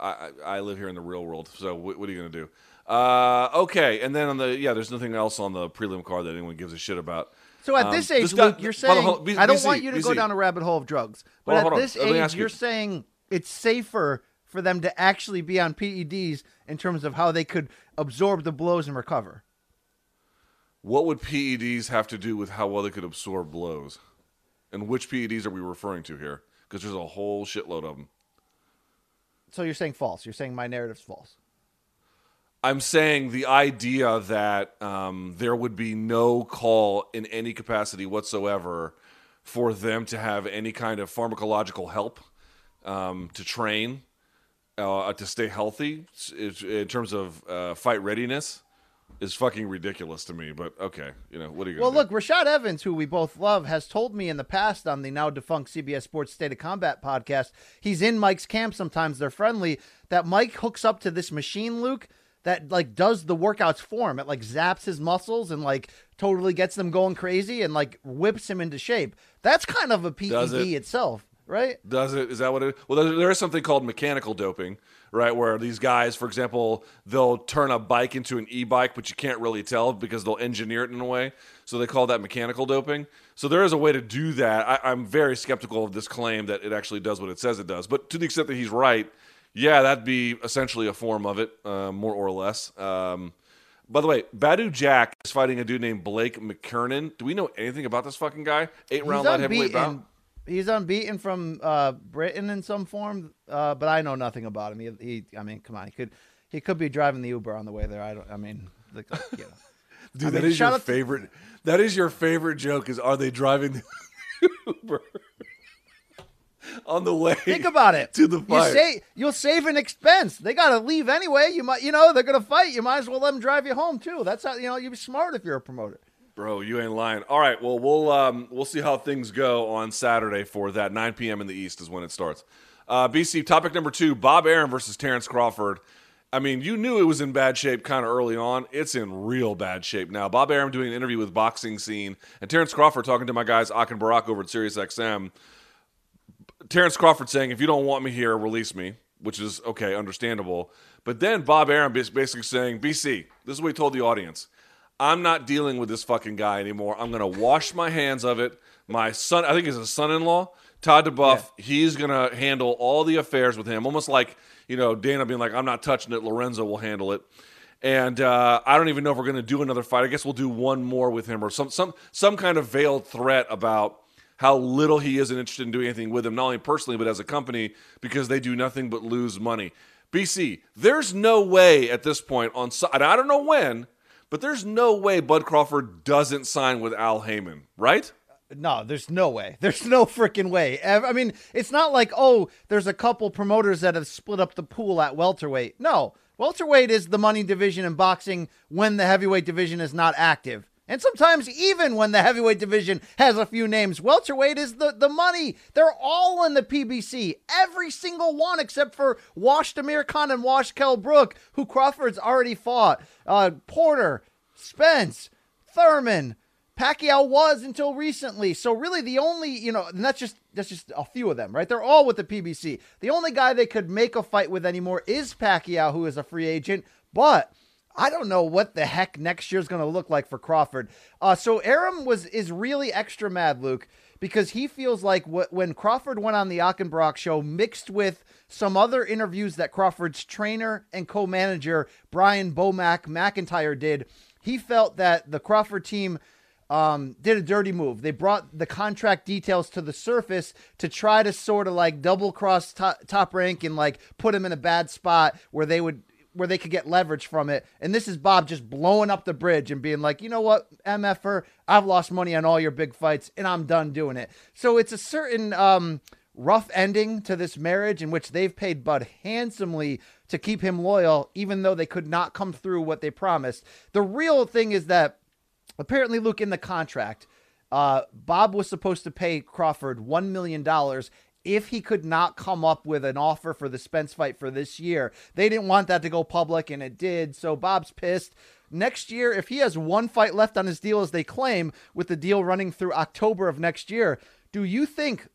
I I I live here in the real world, so what, what are you gonna do? Uh, okay. And then on the yeah, there's nothing else on the prelim card that anyone gives a shit about. So at Um, this age, this guy- Luke, you're saying on, I don't want you to go down a rabbit hole of drugs, but on, at this age, ask you. you're saying it's safer for them to actually be on PEDs in terms of how they could absorb the blows and recover. What would PEDs have to do with how well they could absorb blows? And which PEDs are we referring to here? Because there's a whole shitload of them. So you're saying false. You're saying my narrative's false. I'm saying the idea that um, there would be no call in any capacity whatsoever for them to have any kind of pharmacological help um, to train, uh, to stay healthy in terms of uh, fight readiness is fucking ridiculous to me. But okay, you know what are you Well, gonna look, Rashad Evans, who we both love, has told me in the past on the now defunct CBS Sports State of Combat podcast, he's in Mike's camp sometimes, they're friendly, that Mike hooks up to this machine, Luke, that like does the workouts for him. It like zaps his muscles and like totally gets them going crazy and like whips him into shape. That's kind of a PED it? itself. right? Does it? Is that what it? Well, there, there is something called mechanical doping, right? Where these guys, for example, they'll turn a bike into an e-bike, but you can't really tell because they'll engineer it in a way. So they call that mechanical doping. So there is a way to do that. I, I'm very skeptical of this claim that it actually does what it says it does. But to the extent that he's right, yeah, that'd be essentially a form of it, uh, more or less. Um, by the way, Badou Jack is fighting a dude named Blake McKernan. Do we know anything about this fucking guy? Eight round light heavyweight bout. He's unbeaten from uh, Britain in some form, uh, but I know nothing about him. He, he, I mean, come on, he could, he could be driving the Uber on the way there. I don't. I mean, like, you know. (laughs) Dude, I that mean, is your out to- favorite. That is your favorite joke. Is are they driving the (laughs) Uber on the way? Think about it. to the You say, you'll save an expense. They got to leave anyway. You might, you know, they're gonna fight. You might as well let them drive you home too. That's how you know you'd be smart if you're a promoter. Bro, you ain't lying. All right, well we'll um, we'll see how things go on Saturday for that 9 p.m. in the East is when it starts. Uh, BC topic number two: Bob Arum versus Terrence Crawford. I mean, you knew it was in bad shape kind of early on. It's in real bad shape now. Bob Arum doing an interview with Boxing Scene, and Terrence Crawford talking to my guys Ak and Barak over at SiriusXM. Terrence Crawford saying, "If you don't want me here, release me," which is okay, understandable. But then Bob Arum bas- basically saying, "BC, this is what he told the audience: I'm not dealing with this fucking guy anymore. I'm gonna wash my hands of it. My son, I think he's a son-in-law, Todd duBoef. He's gonna handle all the affairs with him, almost like you know Dana being like, I'm not touching it. Lorenzo will handle it." And uh, I don't even know if we're going to do another fight. I guess we'll do one more with him, or some some some kind of veiled threat about how little he isn't interested in doing anything with him, not only personally but as a company, because they do nothing but lose money. BC, there's no way at this point on, and I don't know when, but there's no way Bud Crawford doesn't sign with Al Haymon, right? No, there's no way. (laughs) There's no freaking way. I mean, it's not like, oh, there's a couple promoters that have split up the pool at welterweight. No, welterweight is the money division in boxing when the heavyweight division is not active. And sometimes even when the heavyweight division has a few names, welterweight is the, the money. They're all in the PBC. Every single one except for Wash Amir Khan and Wash Kell Brook, who Crawford's already fought. Uh, Porter, Spence, Thurman, Pacquiao was until recently. So really the only, you know, and that's just that's just a few of them, right? They're all with the PBC. The only guy they could make a fight with anymore is Pacquiao, who is a free agent. But I don't know what the heck next year's going to look like for Crawford. Uh, so Arum was is really extra mad, Luke, because he feels like wh- when Crawford went on the Ockenbrock show, mixed with some other interviews that Crawford's trainer and co-manager Brian BoMac McIntyre did, he felt that the Crawford team um, did a dirty move. They brought the contract details to the surface to try to sort of like double cross top, top rank and like put him in a bad spot where they would where they could get leverage from it. And this is Bob just blowing up the bridge and being like, you know what, MFR, I've lost money on all your big fights and I'm done doing it. So it's a certain um, rough ending to this marriage in which they've paid Bud handsomely to keep him loyal, even though they could not come through what they promised. The real thing is that apparently, Luke, in the contract, uh, Bob was supposed to pay Crawford $1 million if he could not come up with an offer for the Spence fight for this year. They didn't want that to go public, and it did. So Bob's pissed. Next year, if he has one fight left on his deal, as they claim, with the deal running through October of next year, do you think,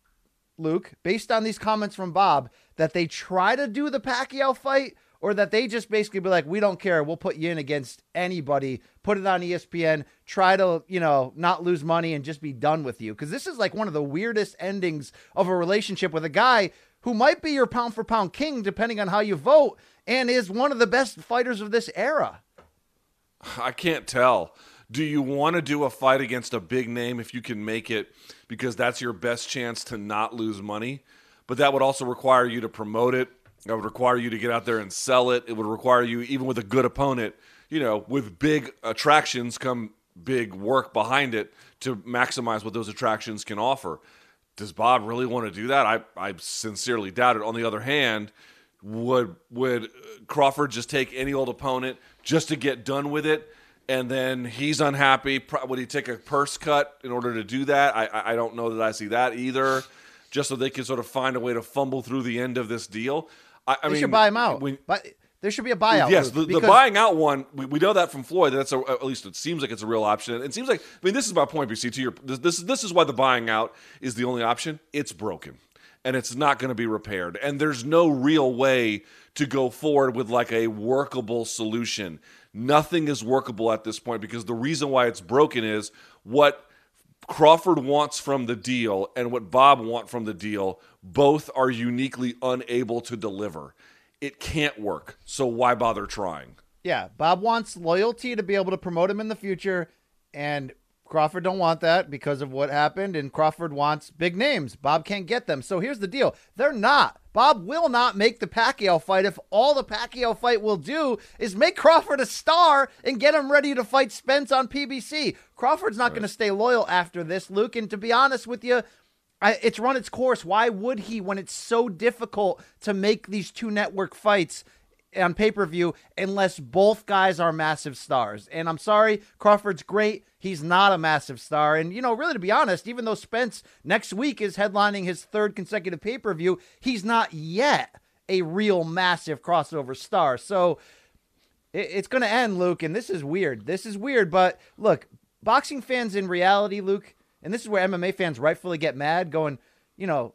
Luke, based on these comments from Bob, that they try to do the Pacquiao fight? Or that they just basically be like, we don't care. We'll put you in against anybody. Put it on ESPN. Try to, you know, not lose money and just be done with you. Because this is like one of the weirdest endings of a relationship with a guy who might be your pound for pound king, depending on how you vote, and is one of the best fighters of this era. I can't tell. Do you want to do a fight against a big name if you can make it because that's your best chance to not lose money? But that would also require you to promote it. That would require you to get out there and sell it. It would require you, even with a good opponent, you know, with big attractions come big work behind it to maximize what those attractions can offer. Does Bob really want to do that? I, I sincerely doubt it. On the other hand, would would Crawford just take any old opponent just to get done with it, and then he's unhappy? Would he take a purse cut in order to do that? I I don't know that I see that either. Just so they can sort of find a way to fumble through the end of this deal. I, I They mean, should buy him out. when- but there should be a buyout. Yes, the, the buying out one, we, we know that from Floyd. That's a, at least it seems like it's a real option. It seems like I mean this is my point, BC. To your this this, this is why the buying out is the only option. It's broken, and it's not going to be repaired. And there's no real way to go forward with like a workable solution. Nothing is workable at this point because the reason why it's broken is what Crawford wants from the deal and what Bob want from the deal both are uniquely unable to deliver. It can't work. So why bother trying? Yeah, Bob wants loyalty to be able to promote him in the future and Crawford don't want that because of what happened, and Crawford wants big names. Bob can't get them. So here's the deal: they're not. Bob will not make the Pacquiao fight if all the Pacquiao fight will do is make Crawford a star and get him ready to fight Spence on PBC. Crawford's not right. going to stay loyal after this, Luke. And to be honest with you, I, it's run its course. Why would he when it's so difficult to make these two network fights? On pay per view unless both guys are massive stars. And I'm sorry, Crawford's great. He's not a massive star. And, you know, really, to be honest, even though Spence next week is headlining his third consecutive pay per view, he's not yet a real massive crossover star. So it, it's going to end, Luke. And this is weird. This is weird. But look, boxing fans in reality, Luke, and this is where MMA fans rightfully get mad, going, you know,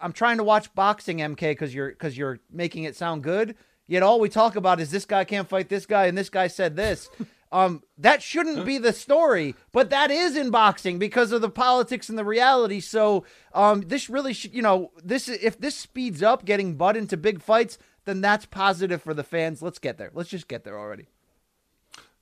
I'm trying to watch boxing, MK, because you're because you're making it sound good. Yet all we talk about is this guy can't fight this guy and this guy said this. (laughs) Um, that shouldn't be the story, but that is in boxing because of the politics and the reality. So, um, this really should, you know, this if this speeds up getting Bud into big fights, then that's positive for the fans. Let's get there. Let's just get there already.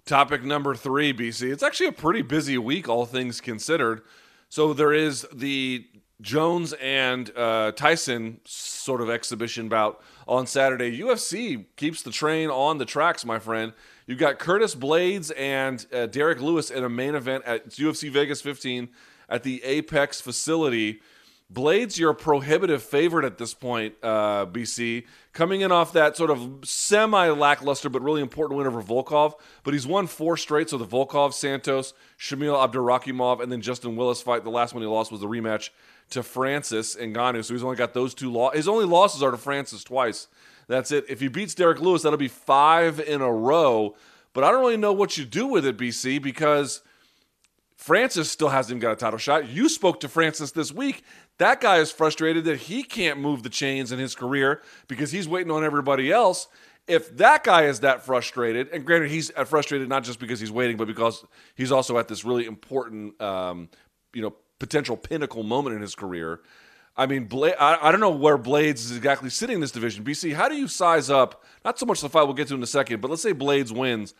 Topic number three, BC. It's actually a pretty busy week, all things considered. So there is the Jones and uh, Tyson sort of exhibition bout on Saturday. UFC keeps the train on the tracks, my friend. You've got Curtis Blaydes and uh, Derrick Lewis in a main event at UFC Vegas 15 at the Apex facility. Blaydes, you're prohibitive favorite at this point, uh, BC, coming in off that sort of semi lackluster but really important win over Volkov. But he's won four straight, so the Volkov, Santos, Shamil Abdurakhimov, and then Justin Willis fight. The last one he lost was the rematch to Francis and Ngannou. So he's only got those two losses. His only losses are to Francis twice. That's it. If he beats Derrick Lewis, that'll be five in a row. But I don't really know what you do with it, BC, because Francis still hasn't even got a title shot. You spoke to Francis this week. That guy is frustrated that he can't move the chains in his career because he's waiting on everybody else. If that guy is that frustrated, and granted, he's frustrated not just because he's waiting, but because he's also at this really important, um, you know, potential pinnacle moment in his career. I mean, Bla- I, I, don't know where Blaydes is exactly sitting in this division. BC, how do you size up? Not so much the fight we'll get to in a second, but let's say Blaydes wins.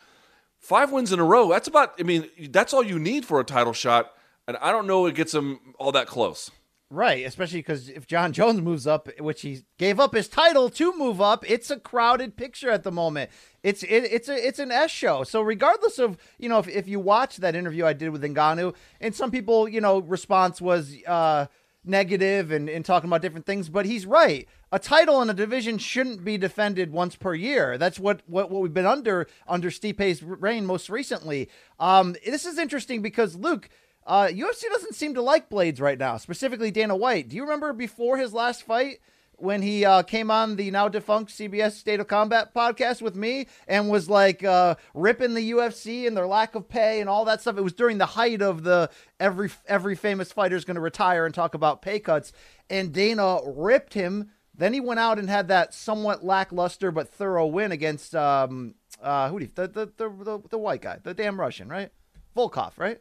Five wins in a row. That's about. I mean, that's all you need for a title shot, and I don't know it gets him all that close. Right, especially because if John (laughs) Jones moves up, which he gave up his title to move up, it's a crowded picture at the moment. It's it, it's a it's an S show. So regardless of you know if, if you watch that interview I did with Ngannou, and some people you know response was uh, negative and, and talking about different things, but he's right. A title in a division shouldn't be defended once per year. That's what what, what we've been under under Stipe's reign most recently. Um, this is interesting because Luke uh, UFC doesn't seem to like Blaydes right now, specifically Dana White. Do you remember before his last fight when he uh, came on the now defunct CBS State of Combat podcast with me and was like uh, ripping the UFC and their lack of pay and all that stuff? It was during the height of the every every famous fighter is going to retire and talk about pay cuts, and Dana ripped him. Then he went out and had that somewhat lackluster but thorough win against um uh who the the, the the the white guy, the damn Russian, right? Volkov, right?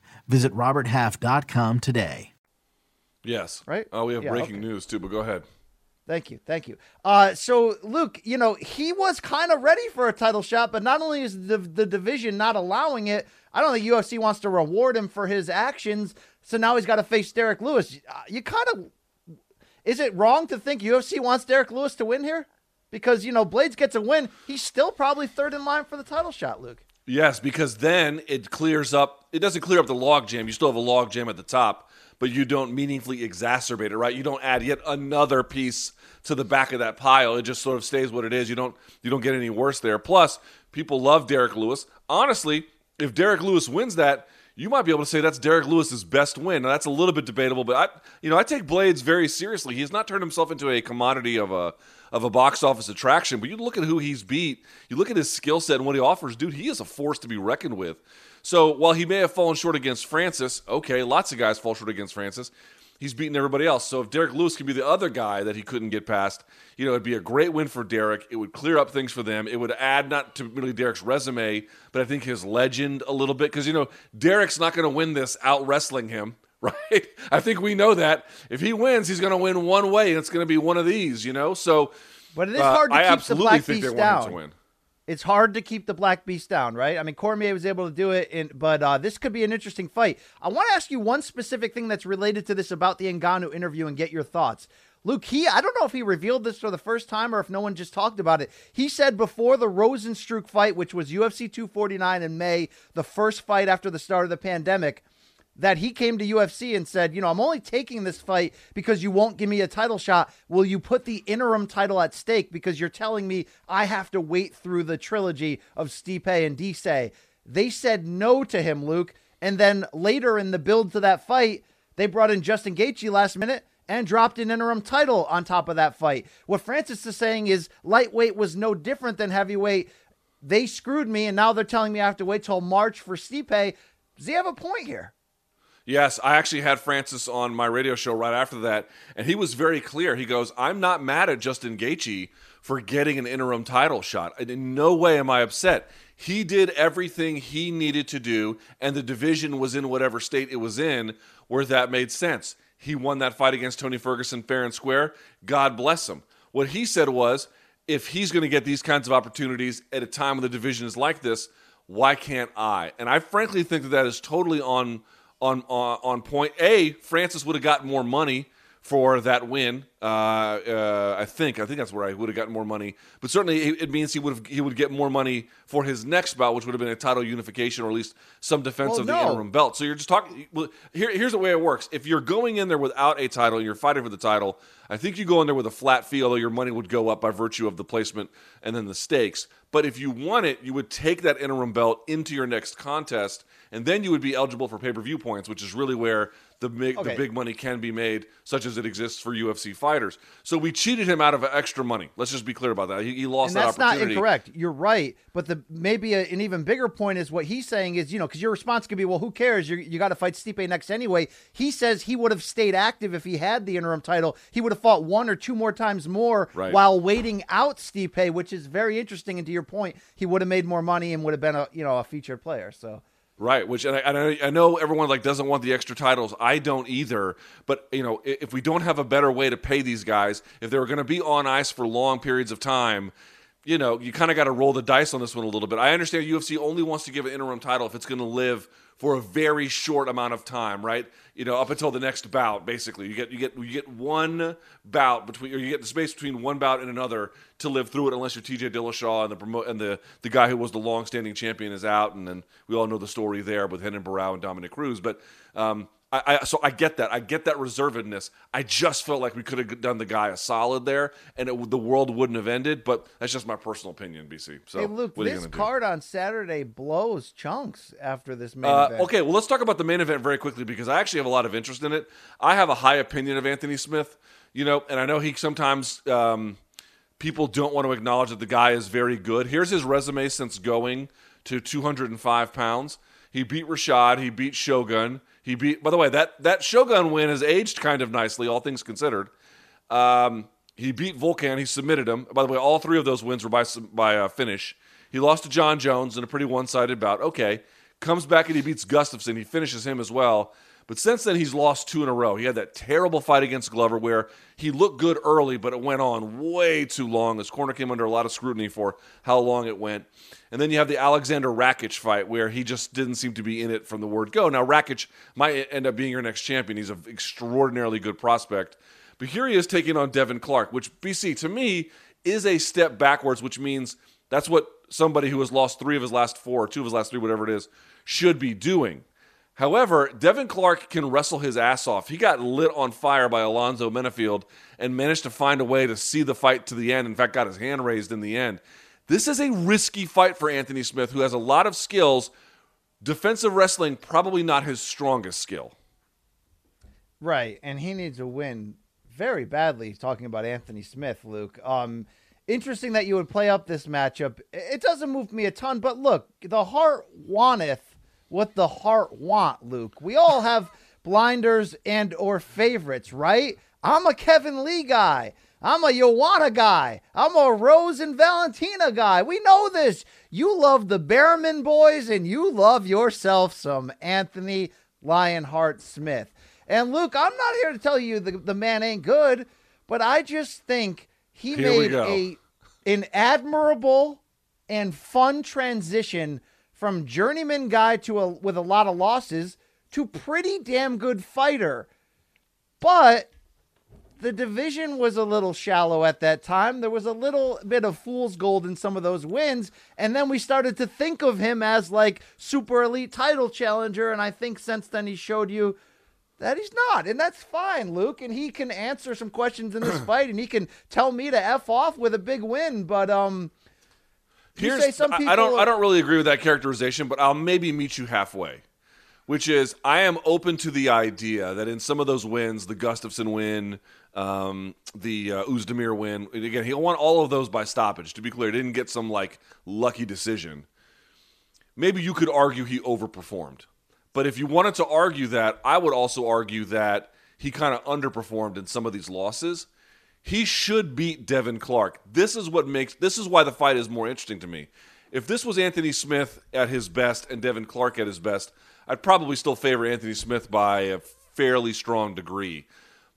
Visit RobertHalf.com today. Yes. Right? Oh, we have yeah, breaking okay. news too, but go ahead. Thank you. Thank you. Uh, so, Luke, you know, he was kind of ready for a title shot, but not only is the, the division not allowing it, I don't think UFC wants to reward him for his actions. So now he's got to face Derrick Lewis. Uh, you kind of. Is it wrong to think UFC wants Derrick Lewis to win here? Because, you know, Blaydes gets a win. He's still probably third in line for the title shot, Luke. Yes, because then it clears up. It doesn't clear up the log jam. You still have a log jam at the top, but you don't meaningfully exacerbate it, right? You don't add yet another piece to the back of that pile. It just sort of stays what it is. You don't you don't get any worse there. Plus, people love Derrick Lewis. Honestly, if Derrick Lewis wins that, you might be able to say that's Derrick Lewis's best win. Now, that's a little bit debatable, but I, you know, I take Blaydes very seriously. He's not turned himself into a commodity of a of a box office attraction. But you look at who he's beat, you look at his skill set and what he offers, dude. He is a force to be reckoned with. So while he may have fallen short against Francis, okay, lots of guys fall short against Francis he's beaten everybody else. So if Derrick Lewis can be the other guy that he couldn't get past, you know, it'd be a great win for Derrick. It would clear up things for them. It would add not to really Derrick's resume, but I think his legend a little bit because you know Derrick's not going to win this out wrestling him. (laughs) Right, I think we know that if he wins, he's going to win one way, and it's going to be one of these, you know. So, but it is hard to uh, keep the Black Beast down it's hard to keep the Black Beast down, right? I mean, Cormier was able to do it, in, but uh, this could be an interesting fight. I want to ask you one specific thing that's related to this about the Ngannou interview and get your thoughts. Luke, he, I don't know if he revealed this for the first time or if no one just talked about it. He said before the Rozenstruik fight, which was UFC 249 in May, the first fight after the start of the pandemic, that he came to UFC and said, you know, I'm only taking this fight because you won't give me a title shot. Will you put the interim title at stake because you're telling me I have to wait through the trilogy of Stipe and DC? They said no to him, Luke. And then later in the build to that fight, they brought in Justin Gaethje last minute and dropped an interim title on top of that fight. What Francis is saying is lightweight was no different than heavyweight. They screwed me, and now they're telling me I have to wait till March for Stipe. Does he have a point here? Yes, I actually had Francis on my radio show right after that, and he was very clear. He goes, "I'm not mad at Justin Gaethje for getting an interim title shot. In no way am I upset. He did everything he needed to do, and the division was in whatever state it was in where that made sense. He won that fight against Tony Ferguson fair and square. God bless him. What he said was, if he's going to get these kinds of opportunities at a time when the division is like this, why can't I? And I frankly think that that is totally on." On on, on point. A, Francis would have gotten more money for that win. Uh, uh, I think I think that's where I would have gotten more money. But certainly it, means he would have he would get more money for his next bout, which would have been a title unification or at least some defense well, of the interim belt. So you're just talking. Well, here, here's the way it works. If you're going in there without a title and you're fighting for the title, I think you go in there with a flat fee, although your money would go up by virtue of the placement and then the stakes. But if you won it, you would take that interim belt into your next contest and then you would be eligible for pay per view points, which is really where the big okay. the big money can be made, such as it exists for UFC fighters. So we cheated him out of extra money. Let's just be clear about that. He, he lost and that that's not incorrect. You're right, but the maybe a, an even bigger point is what he's saying is you know because your response could be well who cares you you got to fight Stipe next anyway. He says he would have stayed active if he had the interim title. He would have fought one or two more times more right. while waiting out Stipe, which is very interesting. And to your point, he would have made more money and would have been a you know a featured player. So. Right, which and I, and I, know everyone like doesn't want the extra titles. I don't either. But you know, if we don't have a better way to pay these guys, if they're going to be on ice for long periods of time, you know, you kind of got to roll the dice on this one a little bit. I understand UFC only wants to give an interim title if it's going to live for a very short amount of time, right? You know, up until the next bout, basically. You get you get you get one bout between, or you get the space between one bout and another to live through it, unless you're T.J. Dillashaw and the promote and the the guy who was the long-standing champion is out, and then we all know the story there with Renan Barão and Dominick Cruz. But um, I, I, so I get that. I get that reservedness. I just felt like we could have done the guy a solid there, and it, the world wouldn't have ended. But that's just my personal opinion, BC. So, hey, Luke, this card on Saturday blows chunks after this main uh, event. Okay, well, let's talk about the main event very quickly because I actually have a lot of interest in it. I have a high opinion of Anthony Smith, you know, and I know he sometimes um, people don't want to acknowledge that the guy is very good. Here's his resume since going to 205 pounds. He beat Rashad. He beat Shogun. He beat. By the way, that that Shogun win has aged kind of nicely, all things considered. Um, he beat Volkan. He submitted him. By the way, all three of those wins were by by uh, finish. He lost to John Jones in a pretty one sided bout. Okay, comes back and he beats Gustafsson. He finishes him as well. But since then, he's lost two in a row. He had that terrible fight against Glover where he looked good early, but it went on way too long. His corner came under a lot of scrutiny for how long it went. And then you have the Alexander Rakic fight where he just didn't seem to be in it from the word go. Now, Rakic might end up being your next champion. He's an extraordinarily good prospect. But here he is taking on Devin Clark, which, BC, to me, is a step backwards, which means that's what somebody who has lost three of his last four, or two of his last three, whatever it is, should be doing. However, Devin Clark can wrestle his ass off. He got lit on fire by Alonzo Menifield and managed to find a way to see the fight to the end. In fact, got his hand raised in the end. This is a risky fight for Anthony Smith, who has a lot of skills. Defensive wrestling, probably not his strongest skill. Right, and he needs a win very badly. Talking about Anthony Smith, Luke. Um, interesting that you would play up this matchup. It doesn't move me a ton, but look, the heart wanteth what the heart want, Luke. We all have (laughs) blinders and or favorites, right? I'm a Kevin Lee guy. I'm a Joanna guy. I'm a Rose and Valentina guy. We know this. You love the Behrman boys and you love yourself some Anthony Lionheart Smith. And Luke, I'm not here to tell you the, the man ain't good, but I just think he Here made a an admirable and fun transition from journeyman guy to a with a lot of losses to pretty damn good fighter. But the division was a little shallow at that time. There was a little bit of fool's gold in some of those wins. And then we started to think of him as like super elite title challenger. And I think since then he showed you that he's not. And that's fine, Luke. And he can answer some questions in this (clears throat) fight and he can tell me to F off with a big win. But, um, you say some I- I don't. are- I don't really agree with that characterization, but I'll maybe meet you halfway. Which is, I am open to the idea that in some of those wins, the Gustafsson win, um, the uh, Oezdemir win, again, he won all of those by stoppage. To be clear, he didn't get some like lucky decision. Maybe you could argue he overperformed, but if you wanted to argue that, I would also argue that he kind of underperformed in some of these losses. He should beat Devin Clark. This is what makes this is why the fight is more interesting to me. If this was Anthony Smith at his best and Devin Clark at his best, I'd probably still favor Anthony Smith by a fairly strong degree.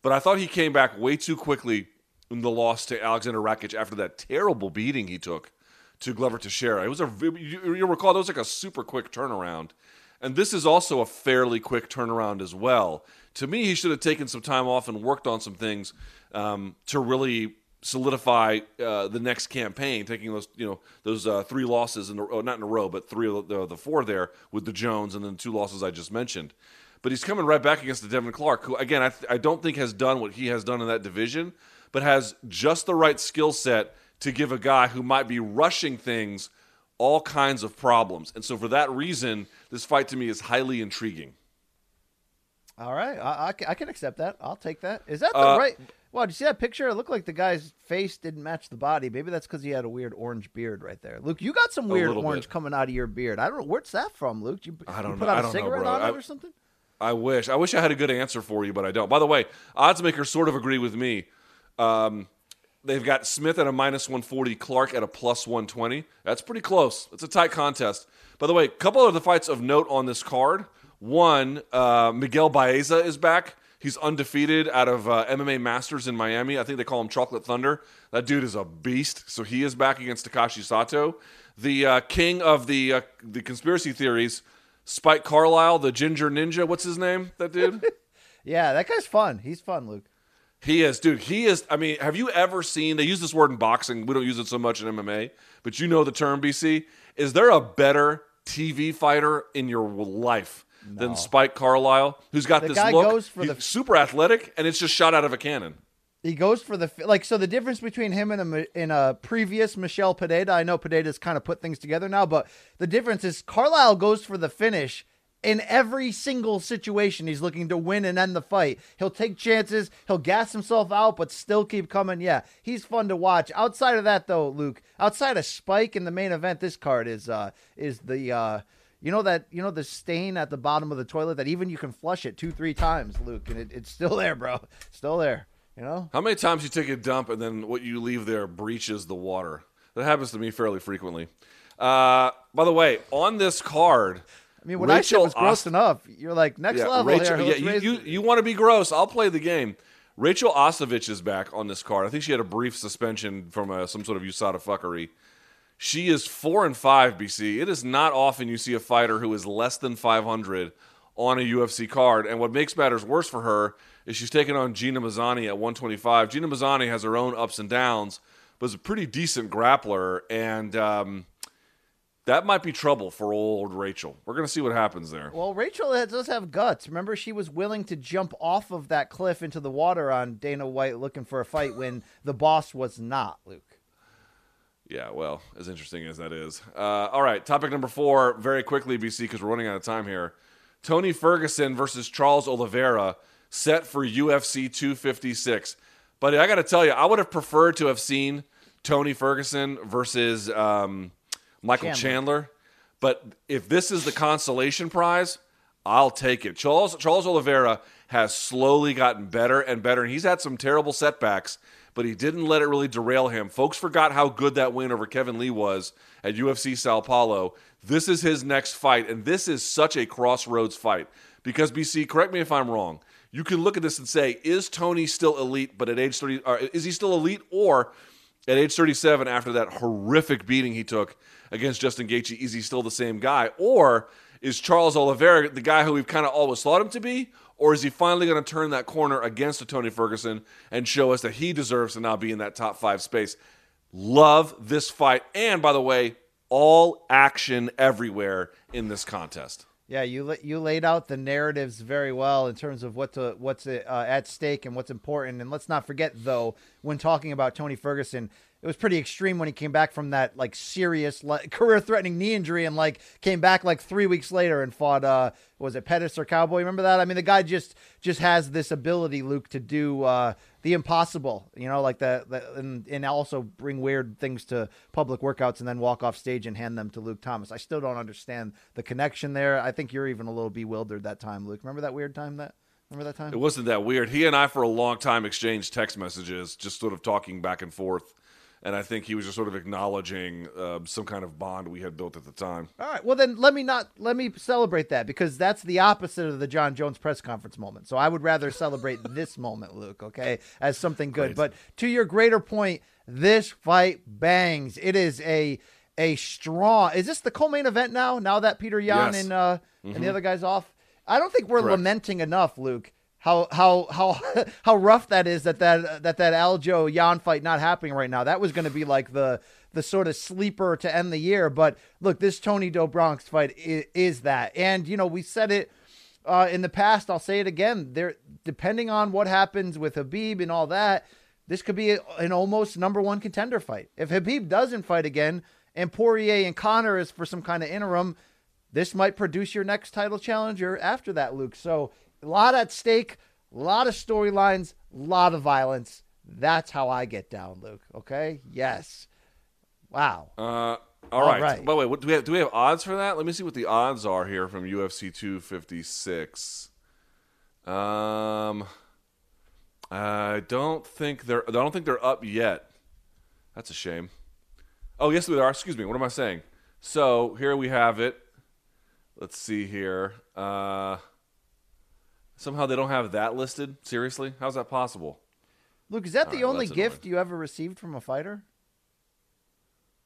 But I thought he came back way too quickly in the loss to Alexander Rakic after that terrible beating he took to Glover Teixeira. It was a you, you recall that was like a super quick turnaround. And this is also a fairly quick turnaround as well. To me, he should have taken some time off and worked on some things um, to really solidify uh, the next campaign. Taking those, you know, those uh, three losses in the, oh, not in a row, but three of the, the four there with the Jones and then two losses I just mentioned. But he's coming right back against the Devin Clark, who again I, th- I don't think has done what he has done in that division, but has just the right skill set to give a guy who might be rushing things all kinds of problems. And so for that reason, this fight to me is highly intriguing. All right, I, I, I can accept that. I'll take that. Is that the Uh, right? Wow, did you see that picture? It looked like the guy's face didn't match the body. Maybe that's because he had a weird orange beard right there. Luke, you got some weird orange bit. coming out of your beard. I don't know where's that from, Luke. You, I don't you know. put out I a know, cigarette bro. on it I- or something? I wish. I wish I had a good answer for you, but I don't. By the way, oddsmakers sort of agree with me. Um, they've got Smith at a minus 140, Clark at a plus 120. That's pretty close. It's a tight contest. By the way, a couple of the fights of note on this card. One, uh, Miguel Baeza is back. He's undefeated out of uh, MMA Masters in Miami. I think they call him Chocolate Thunder. That dude is a beast. So he is back against Takashi Sato. The uh, king of the uh, the conspiracy theories, Spike Carlyle, the Ginger Ninja. What's his name? That dude. (laughs) Yeah, that guy's fun. He's fun, Luke. He is, dude. He is. I mean, have you ever seen? They use this word in boxing. We don't use it so much in MMA, but you know the term. BC. Is there a better TV fighter in your life than Spike Carlyle, who's got The this look? goes for He's the- super athletic, and it's just shot out of a cannon. He goes for the like. So the difference between him and a in a previous Michelle Pineda, I know Pineda's kind of put things together now, but the difference is Carlyle goes for the finish in every single situation. He's looking to win and end the fight. He'll take chances. He'll gas himself out, but still keep coming. Yeah, he's fun to watch. Outside of that, though, Luke, outside of Spike in the main event, this card is uh is the uh. You know that you know the stain at the bottom of the toilet that even you can flush it two three times, Luke, and it, it's still there, bro. Still there. You know. How many times you take a dump and then what you leave there breaches the water? That happens to me fairly frequently. Uh, by the way, on this card, I mean, what I said Rachel was gross Ost- enough. You're like next Yeah, level Rachel, here. yeah, you, you, you want to be gross? I'll play the game. Rachel Ostovich is back on this card. I think she had a brief suspension from uh some sort of USADA fuckery. She is four and five. BC. It is not often you see a fighter who is less than 500 on a UFC card. And what makes matters worse for her is she's taking on Gina Mazany at 125. Gina Mazany has her own ups and downs, but is a pretty decent grappler. And um, that might be trouble for old Rachel. We're gonna see what happens there. Well, Rachel does have guts. Remember, she was willing to jump off of that cliff into the water on Dana White looking for a fight when the boss was not, Luke. Yeah, well, as interesting as that is. Uh, all right, topic number four, very quickly, BC, because we're running out of time here. Tony Ferguson versus Charles Oliveira set for UFC 256. But I got to tell you, I would have preferred to have seen Tony Ferguson versus um, Michael Chandler. Chandler. But if this is the consolation prize, I'll take it. Charles Charles Oliveira has slowly gotten better and better, and he's had some terrible setbacks, but he didn't let it really derail him. Folks forgot how good that win over Kevin Lee was at UFC Sao Paulo. This is his next fight, and this is such a crossroads fight. Because BC, correct me if I'm wrong. You can look at this and say, is Tony still elite? But at age 30, is he still elite? Or at age 37, after that horrific beating he took against Justin Gaethje, is he still the same guy? Or is Charles Oliveira the guy who we've kind of always thought him to be? Or is he finally going to turn that corner against a Tony Ferguson and show us that he deserves to now be in that top five space? Love this fight. And by the way, all action everywhere in this contest. Yeah, you you laid out the narratives very well in terms of what to, what's uh, at stake and what's important. And let's not forget, though, when talking about Tony Ferguson, it was pretty extreme when he came back from that like serious (laughs) career-threatening knee injury and like came back like three weeks later and fought uh was it Pettis or Cowboy? Remember that? I mean, the guy just just has this ability, Luke, to do uh, the impossible. You know, like the and, and also bring weird things to public workouts and then walk off stage and hand them to Luke Thomas. I still don't understand the connection there. I think you're even a little bewildered that time, Luke. Remember that weird time that. Remember that time? It wasn't that weird. He and I, for a long time, exchanged text messages, just sort of talking back and forth and I think he was just sort of acknowledging uh, some kind of bond we had built at the time. All right, well then let me not let me celebrate that because that's the opposite of the John Jones press conference moment. So I would rather celebrate (laughs) this moment, Luke, okay, as something good. Great. But to your greater point, this fight bangs. It is a a strong. Is this the co-main event now? Now that Petr Yan yes. and uh, mm-hmm. and the mm-hmm. other guys off, I don't think we're Correct. lamenting enough, Luke how how how (laughs) how rough that is that that that that Aljo Yan fight not happening right now. That was going to be like the the sort of sleeper to end the year. But look, this Tony Do Bronx fight is, is that, and you know we said it uh, in the past. I'll say it again. There, depending on what happens with Habib and all that, this could be an almost number one contender fight. If Habib doesn't fight again, and Poirier and Conor is for some kind of interim. This might produce your next title challenger after that, Luke. So a lot at stake, a lot of storylines, a lot of violence. That's how I get down, Luke. Okay? Yes. Wow. Uh, all, right. right. By the way, what, do we have? Do we have odds for that? Let me see what the odds are here from UFC 256. Um, I don't think they're. I don't think they're up yet. That's a shame. Oh yes, they are. Excuse me. What am I saying? So here we have it. Let's see here. Uh, Somehow they don't have that listed. Seriously, how's that possible? Luke, is that All the right, only gift you ever received from a fighter?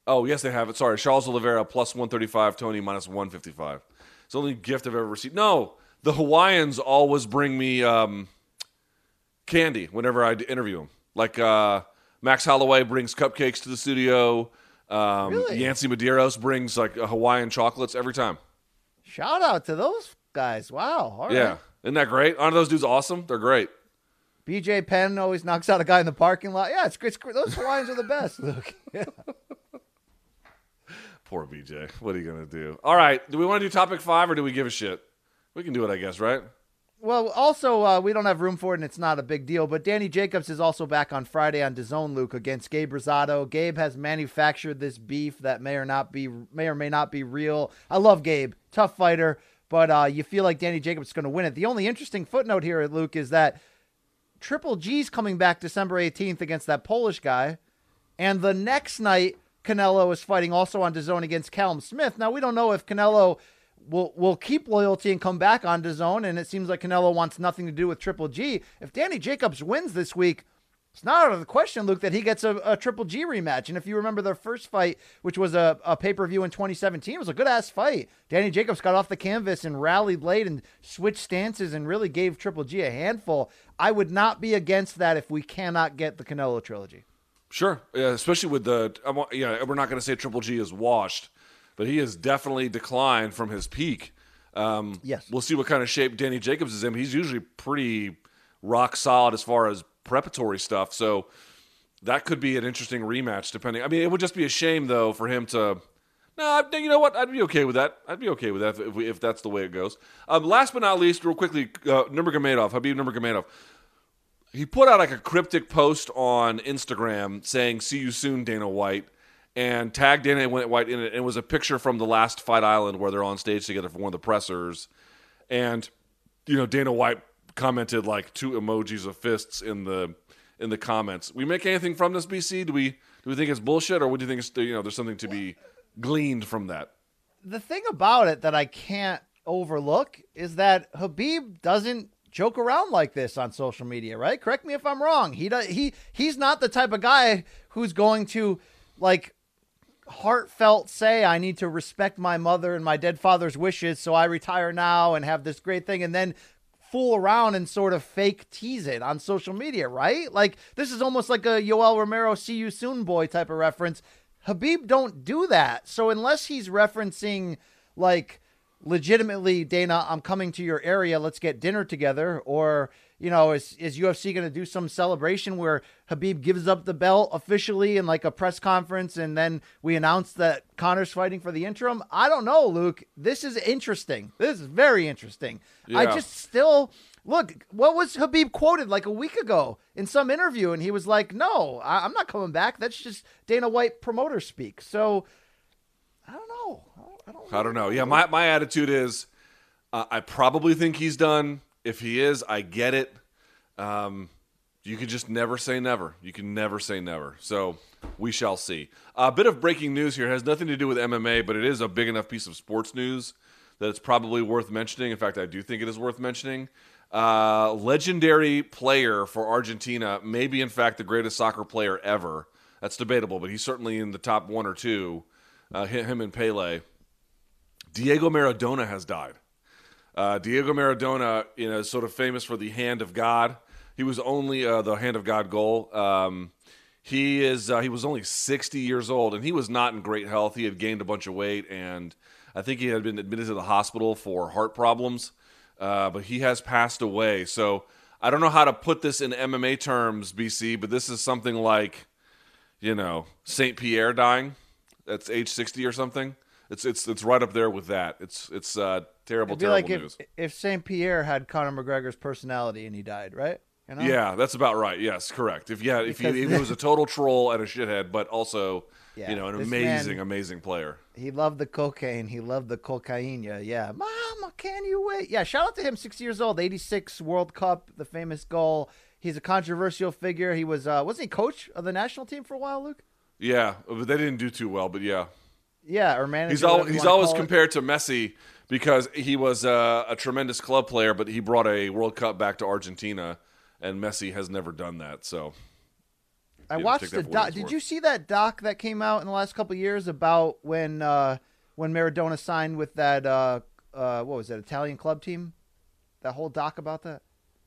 Oh yes, they have it. Sorry, Charles Oliveira plus one thirty five, Tony minus one fifty five. It's the only gift I've ever received. No, the Hawaiians always bring me um, candy whenever I interview them. Like uh, Max Holloway brings cupcakes to the studio. Um, really? Yancy Medeiros brings like Hawaiian chocolates every time. Shout out to those guys! Wow. All yeah. Right. Isn't that great? Aren't those dudes awesome? They're great. BJ Penn always knocks out a guy in the parking lot. Yeah, it's great. Those Hawaiians are the best, (laughs) Luke. Yeah. (laughs) Poor BJ. What are you going to do? All right. Do we want to do topic five or do we give a shit? We can do it, I guess, right? Well, also, uh, we don't have room for it, and it's not a big deal. But Danny Jacobs is also back on Friday on DAZN, Luke, against Gabe Rosado. Gabe has manufactured this beef that may or not be may or may not be real. I love Gabe, tough fighter but uh, you feel like Danny Jacobs is going to win it. The only interesting footnote here, Luke, is that Triple G's coming back December 18th against that Polish guy. And the next night, Canelo is fighting also on DAZN against Callum Smith. Now, we don't know if Canelo will will keep loyalty and come back on DAZN, and it seems like Canelo wants nothing to do with Triple G. If Danny Jacobs wins this week, it's not out of the question, Luke, that he gets a, a Triple G rematch. And if you remember their first fight, which was a, a pay per view in 2017, it was a good ass fight. Danny Jacobs got off the canvas and rallied late and switched stances and really gave Triple G a handful. I would not be against that if we cannot get the Canelo trilogy. Sure, yeah, especially with the. Yeah, we're not going to say Triple G is washed but he has definitely declined from his peak. Um, Yes. we'll see what kind of shape Danny Jacobs is in. He's usually pretty rock solid as far as preparatory stuff, so that could be an interesting rematch. Depending, I mean, it would just be a shame though for him to. No, I- you know what? I'd be okay with that. I'd be okay with that if, if, if that's the way it goes. Um, last but not least, real quickly, uh, Nurmagomedov, Habib Nurmagomedov he put out like a cryptic post on Instagram saying "See you soon, Dana White," and tagged Dana White in it. And it was a picture from the last Fight Island where they're on stage together for one of the pressers, and you know Dana White commented like two emojis of fists in the in the comments. We make anything from this, BC? Do we do we think it's bullshit, or would you think it's you know there's something to be gleaned from that? the thing about it that I can't overlook is that Khabib doesn't joke around like this on social media, right? Correct me if I'm wrong. He does, he he's not the type of guy who's going to like heartfelt say I need to respect my mother and my dead father's wishes so I retire now and have this great thing and then fool around and sort of fake tease it on social media, right? Like this is almost like a Yoel Romero see you soon boy type of reference. Khabib don't do that. So unless he's referencing like legitimately Dana, I'm coming to your area, let's get dinner together or you know, is is UFC going to do some celebration where Khabib gives up the belt officially in like a press conference and then we announce that Conor's fighting for the interim? I don't know, Luke. This is interesting. This is very interesting. I just still look. What was Khabib quoted like a week ago in some interview, and he was like, "No, I, I'm not coming back. That's just Dana White promoter speak." So I don't know. I don't. I don't I don't know. Yeah, my, my attitude is uh, I probably think he's done. If he is, I get it. Um, you can just never say never. You can never say never. So we shall see. A bit of breaking news here It has nothing to do with MMA, but it is a big enough piece of sports news that it's probably worth mentioning. In fact, I do think it is worth mentioning. Uh, legendary player for Argentina, maybe in fact the greatest soccer player ever. That's debatable, but he's certainly in the top one or two. Uh, him and Pele. Diego Maradona has died. Uh, Diego Maradona, you know, is sort of famous for the hand of God. He was only uh, the hand of God goal. Um, he is uh, he was only 60 years old, and he was not in great health. He had gained a bunch of weight, and I think he had been admitted to the hospital for heart problems. Uh, but he has passed away. So I don't know how to put this in MMA terms, BC, but this is something like, you know, Saint Pierre dying. That's age 60 or something. It's it's it's right up there with that. It's it's uh, terrible, It'd be terrible like news. if if Saint Pierre had Conor McGregor's personality and he died, right? You know? Yeah, that's about right. Yes, correct. If yeah, if he, if he was (laughs) a total troll and a shithead, but also Yeah, you know an amazing, man- amazing player. He loved the cocaine. He loved the cocaine. Yeah, yeah. Mama, can you wait? Yeah, shout out to him. 60 years old, 86 World Cup, the famous goal. He's a controversial figure. He was, uh, wasn't he coach of the national team for a while, Luke? Yeah, but they didn't do too well. But yeah, Yeah, or manager. he's al- he's always call it. compared to Messi because he was uh, a tremendous club player, but he brought a World Cup back to Argentina, and Messi has never done that. So I watched the that doc. Did worth. you see that doc that came out in the last couple of years about when uh, when Maradona signed with that uh, uh, what was it Italian club team? That whole doc about that.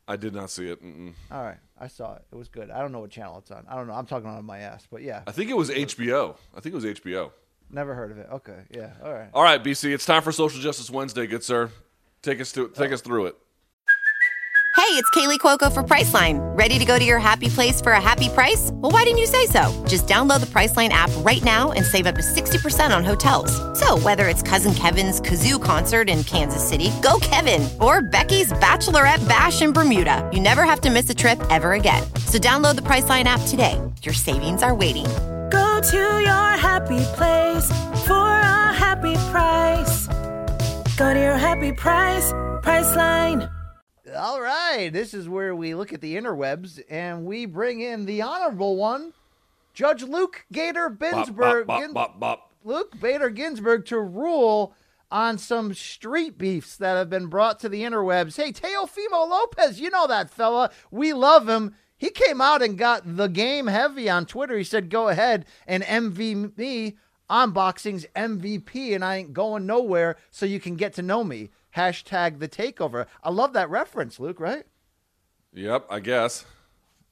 I did not see it. Mm-mm. All right, I saw it. It was good. I don't know what channel it's on. I don't know. I'm talking on my ass, but yeah, I think it was HBO. I think it was HBO. Never heard of it. Okay, yeah, all right. All right, BC, it's time for Social Justice Wednesday, good sir. Take us to take us through it. Hey, it's Kaley Cuoco for Priceline. Ready to go to your happy place for a happy price? Well, why didn't you say so? Just download the Priceline app right now and save up to 60% on hotels. So, whether it's Cousin Kevin's Kazoo concert in Kansas City, go Kevin, or Becky's Bachelorette Bash in Bermuda, you never have to miss a trip ever again. So, download the Priceline app today. Your savings are waiting. Go to your happy place for a happy price. Go to your happy price, Priceline. All right, this is where we look at the interwebs and we bring in the honorable one, Judge Luke Gator Bop, Ginsburg. bop, bop, bop, bop. Luke Bader Ginsburg to rule on some street beefs that have been brought to the interwebs. Hey, Teofimo Lopez, you know that fella. We love him. He came out and got the game heavy on Twitter. He said, go ahead and MV me. I'm boxing's MVP and I ain't going nowhere so you can get to know me. Hashtag the takeover. I love that reference, Luke, right? Yep, I guess.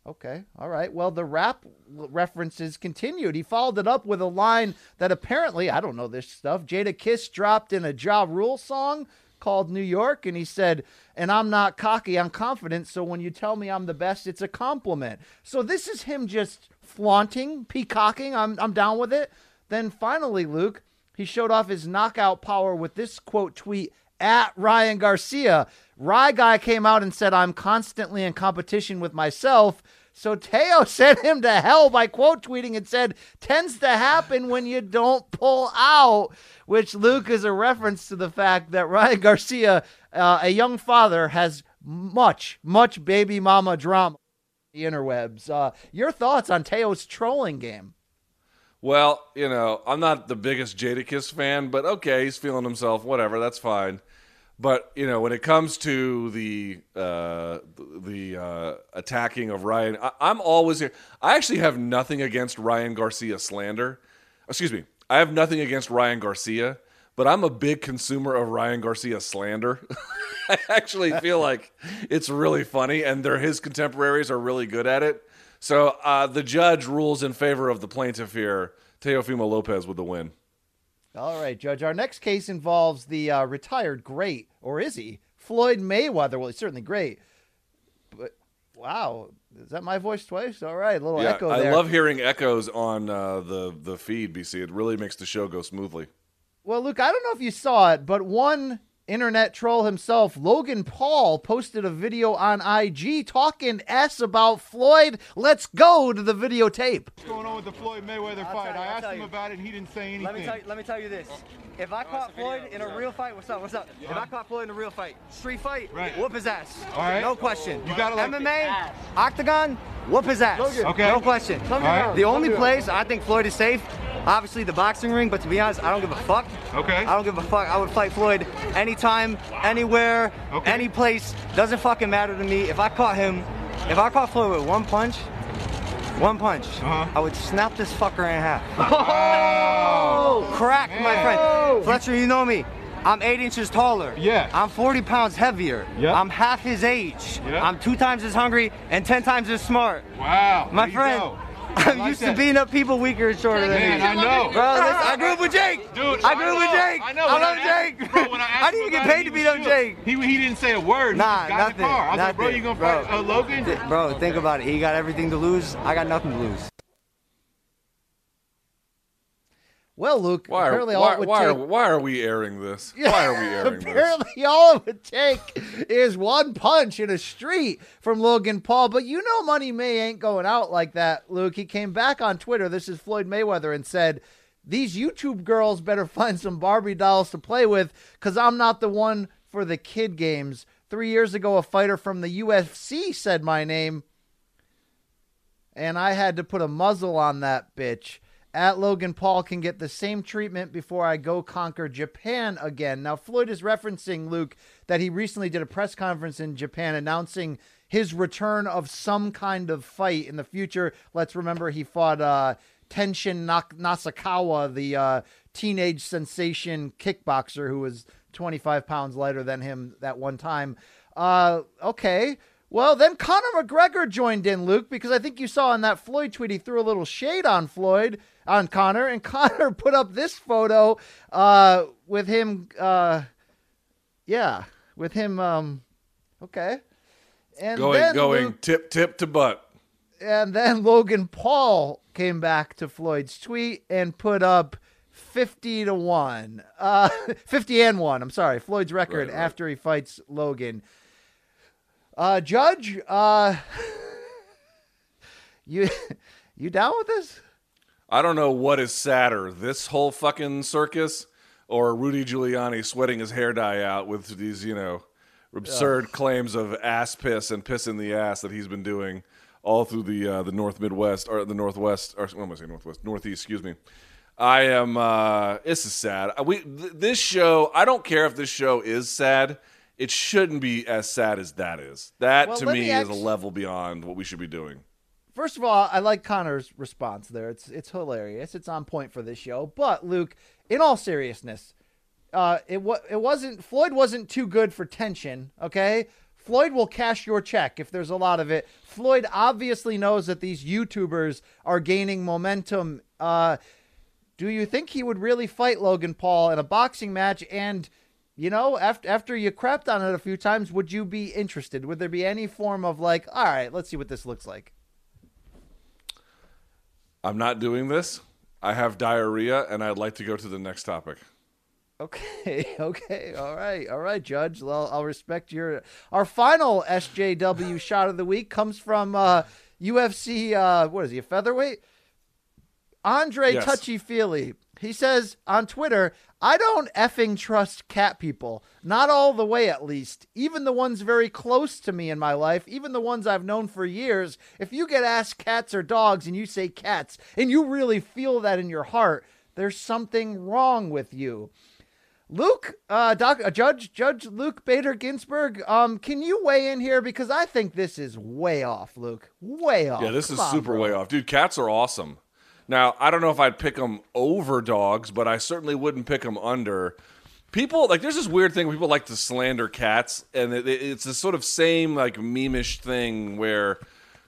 Okay. All right. Well, the rap references continued. He followed it up with a line that apparently, I don't know this stuff, Jadakiss dropped in a Ja Rule song called New York. And he said, And I'm not cocky, I'm confident. So when you tell me I'm the best, it's a compliment. So this is him just flaunting, peacocking. I'm, I'm down with it. Then finally, Luke, he showed off his knockout power with this quote tweet at Ryan Garcia. Rye Guy came out and said, I'm constantly in competition with myself. So Teo (laughs) sent him to hell by quote tweeting and said, tends to happen when you don't pull out, which Luke is a reference to the fact that Ryan Garcia, uh, a young father, has much, much baby mama drama the interwebs. Uh, your thoughts on Teo's trolling game? Well, you know, I'm not the biggest Jadakiss fan, but okay, he's feeling himself. Whatever, that's fine. But you know, when it comes to the uh, the uh, attacking of Ryan, I, I'm always here. I actually have nothing against Ryan Garcia slander. Excuse me, I have nothing against Ryan Garcia, but I'm a big consumer of Ryan Garcia slander. (laughs) I actually feel like it's really funny, and they're his contemporaries are really good at it. So uh, the judge rules in favor of the plaintiff here, Teofimo Lopez, with the win. All right, Judge. Our next case involves the uh, retired great, or is he? Floyd Mayweather. Well, he's certainly great. But wow, is that my voice twice? All right, a little Yeah, echo I love hearing echoes on uh, the the feed, BC. It really makes the show go smoothly. Well, Luke, I don't know if you saw it, but one internet troll himself, Logan Paul, posted a video on IG talking S about Floyd. Let's go to the videotape. What's going on with the Floyd Mayweather I'll fight? you, I I'll asked him you. about it and he didn't say anything. Let me tell you, let me tell you this. If I oh, caught Floyd in a real fight, what's up? What's up? If I caught Floyd in a real fight, street fight, Right. whoop his ass. All right. No question. You gotta like- MMA, octagon, whoop his ass. Okay. No question. right. The only place I think Floyd is safe, obviously the boxing ring, but to be honest, I don't give a fuck. Okay. I don't give a fuck. I would fight Floyd anytime, anywhere, Okay. any place. Doesn't fucking matter to me. If I caught him, if I caught Floyd with one punch, one punch, Uh-huh. I would snap this fucker in half. (laughs) Oh, Crack, my friend. Fletcher, you know me. I'm eight inches taller. Yeah. I'm 40 pounds heavier. Yep. I'm half his age. Yep. I'm two times as hungry and 10 times as smart. Wow. My there friend, (laughs) I'm like used that. to beating up people weaker and shorter than me. I know. Bro, listen, I grew up with Jake. Dude, I grew up with. Jake. I know. I love Jake. Bro, when I, (laughs) asked I didn't even get paid to beat up. Jake. He, he didn't say a word. Nah, he got nothing. in the car. I was like, bro, nothing. you gonna Bro. fight uh, Logan? Bro, think about it. He got everything to lose. I got nothing to lose. Well, Luke, Why are, apparently all why, it would why, take. are, why are we airing this? (laughs) Why are we airing this? Apparently, all it would take is one punch in a street from Logan Paul. But you know, Money May ain't going out like that, Luke. He came back on Twitter. This is Floyd Mayweather and said, These YouTube girls better find some Barbie dolls to play with because I'm not the one for the kid games. Three years ago, a fighter from the UFC said my name, and I had to put a muzzle on that bitch. At Logan Paul can get the same treatment before I go conquer Japan again. Now, Floyd is referencing, Luke, that he recently did a press conference in Japan announcing his return of some kind of fight in the future. Let's remember he fought uh, Tenshin Nasukawa, the uh, teenage sensation kickboxer who was 25 pounds lighter than him that one time. Uh, okay. Well, then Conor McGregor joined in, Luke, because I think you saw in that Floyd tweet he threw a little shade on Floyd, on Conor, and (laughs) Conor put up this photo uh, with him. Uh, yeah, with him. Um, okay. And Going, then going Luke- tip, tip to butt. and then Logan Paul came back to Floyd's tweet and put up 50 to 1. Uh (laughs) 50 and 1. I'm sorry. Floyd's record Right, right. after he fights Logan. Uh Judge, uh (laughs) you you down with this? I don't know what is sadder, this whole fucking circus or Rudy Giuliani sweating his hair dye out with these, you know, absurd claims of ass piss and piss in the ass that he's been doing all through the uh, the North Midwest or the Northwest or what am I saying Northwest Northeast? Excuse me. I am. uh This is sad. We th- this show. I don't care if this show is sad. It shouldn't be as sad as that is. That Well, to me, me is a level beyond what we should be doing. First of all, I like Conor's response there. It's it's hilarious. It's on point for this show. But Luke, in all seriousness, uh, it wa- it wasn't Floyd wasn't too good for tension. Okay, Floyd will cash your check if there's a lot of it. Floyd obviously knows that these YouTubers are gaining momentum. Uh, do you think he would really fight Logan Paul in a boxing match? And you know, after after you crapped on it a few times, would you be interested? Would there be any form of like, all right, let's see what this looks like? I'm not doing this. I have diarrhea, and I'd like to go to the next topic. Okay, (laughs) okay, all right, all right, Judge. Well, I'll respect your. Our final SJW (laughs) shot of the week comes from uh, UFC. Uh, what is he? A featherweight? Andre Yes. Touchy Fili. He says on Twitter, I don't effing trust cat people. Not all the way, at least. Even the ones very close to me in my life, even the ones I've known for years. If you get asked cats or dogs and you say cats, and you really feel that in your heart, there's something wrong with you. Luke, uh, doc, uh, Judge, Judge Luke Bader Ginsburg, um, can you weigh in here because I think this is way off, Luke, way off. Yeah, this Come is super way off. Dude, cats are awesome. Now, I don't know if I'd pick them over dogs, but I certainly wouldn't pick them under. People, like, there's this weird thing where people like to slander cats, and it, it- it's this sort of same, like, memeish thing where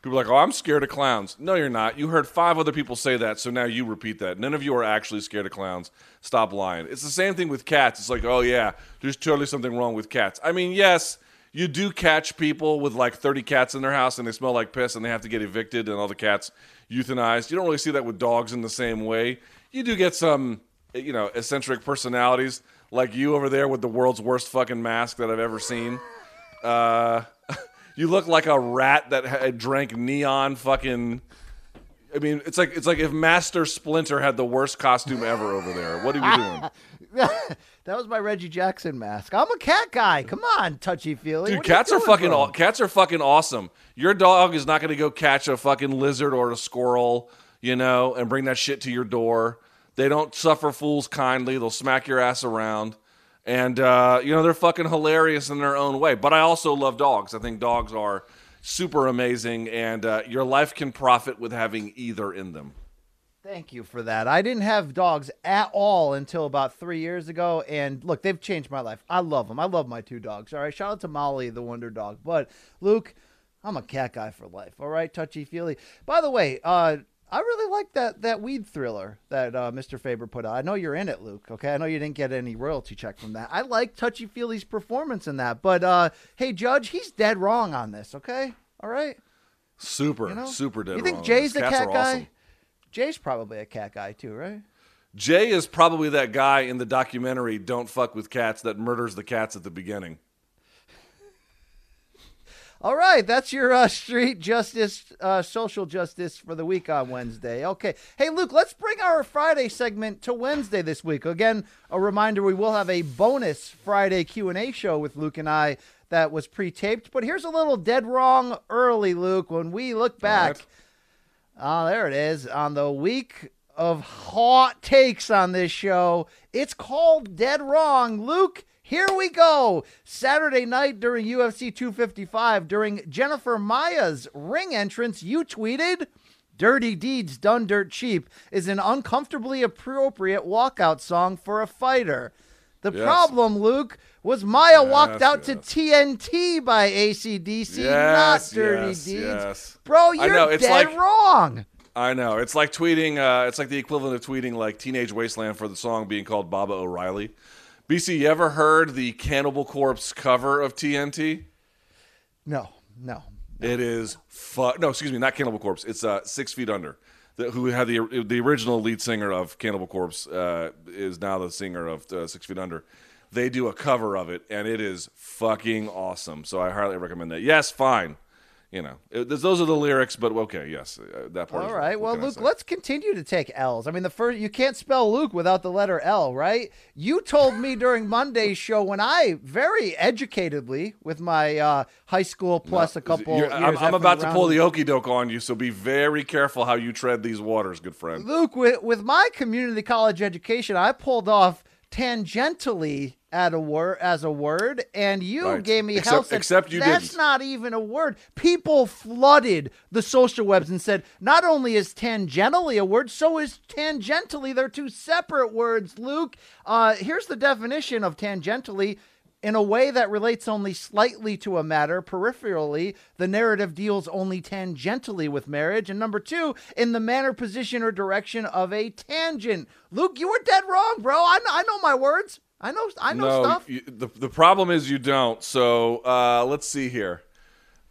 people are like, oh, I'm scared of clowns. No, you're not. You heard five other people say that, so now you repeat that. None of you are actually scared of clowns. Stop lying. It's the same thing with cats. It's like, oh, yeah, there's totally something wrong with cats. I mean, yes, you do catch people with like 30 cats in their house and they smell like piss and they have to get evicted and all the cats euthanized. You don't really see that with dogs in the same way. You do get some, you know, eccentric personalities like you over there with the world's worst fucking mask that I've ever seen. Uh, (laughs) you look like a rat that had drank neon fucking. I mean, it's like it's like if Master Splinter had the worst costume ever over there. What are you doing? (laughs) (laughs) that was my Reggie Jackson mask. I'm a cat guy. Come on, touchy feely. Dude, cats are fucking cats are fucking awesome. Your dog is not going to go catch a fucking lizard or a squirrel, you know, and bring that shit to your door. They don't suffer fools kindly. They'll smack your ass around. And uh, you know, they're fucking hilarious in their own way. But I also love dogs. I think dogs are super amazing and uh, your life can profit with having either in them. Thank you for that. I didn't have dogs at all until about three years ago, and look, they've changed my life. I love them. I love my two dogs. All right, shout out to Molly, the Wonder Dog. But Luke, I'm a cat guy for life. All right, touchy feely. By the way, uh, I really like that that weed thriller that uh, Mr. Faber put out. I know you're in it, Luke. Okay, I know you didn't get any royalty check from that. I like touchy feely's performance in that. But uh, hey, Judge, he's dead wrong on this. Okay, all right. Super, You know? super dead You think. Jay's the cats cat are guy? awesome. Jay's probably a cat guy too, right? Jay is probably that guy in the documentary "Don't Fuck with Cats" that murders the cats at the beginning. (laughs) All right, that's your uh, street justice, uh, social justice for the week on Wednesday. Okay, hey Luke, let's bring our Friday segment to Wednesday this week. Again, a reminder: we will have a bonus Friday Q and A show with Luke and I that was pre-taped. But here's a little dead wrong early, Luke. When we look back, right. Oh, there it is. On the week of hot takes on this show, it's called Dead Wrong. Luke, here we go. Saturday night during UFC 255, during Jennifer Maia's ring entrance, you tweeted. Dirty Deeds Done Dirt Cheap is an uncomfortably appropriate walkout song for a fighter. The Yes. problem, Luke, was Maia walked Yes, out to. TNT by ACDC, Yes, not Dirty yes, Deeds. yes. Bro, you're know, it's dead like- wrong. I know. It's like tweeting. Uh, it's like the equivalent of tweeting like "Teenage Wasteland" for the song being called Baba O'Riley. BC, you ever heard the Cannibal Corpse cover of TNT? No, no. It is fu- No, excuse me, not Cannibal Corpse. It's uh, Six Feet Under, the, who had the the original lead singer of Cannibal Corpse uh, is now the singer of uh, Six Feet Under. They do a cover of it, and it is fucking awesome. So I highly recommend that. Yes, fine. You know, it, those are the lyrics, but okay, yes, uh, that part. is All right. right. Well, Luke, let's continue to take L's. I mean, the first you can't spell Luke without the letter L, right? You told me during Monday's (laughs) show when I very educatedly with my uh, high school plus a couple. Years I'm, I'm about to pull the okey doke on you, so be very careful how you tread these waters, good friend. Luke, with, with my community college education, I pulled off tangentially at a word as a word, and you Right. gave me Except- hell. except you That's didn't." not even a word. People flooded the social webs and said, not only is tangentially a word, so is tangentially. They're two separate words. Luke, uh, here's the definition of tangentially. In a way that relates only slightly to a matter, peripherally, the narrative deals only tangentially with marriage. And number two, in the manner, position, or direction of a tangent. Luke, you were dead wrong, bro. I know, I know my words. I know, I know no, stuff. you- the the problem is you don't. So uh, let's see here.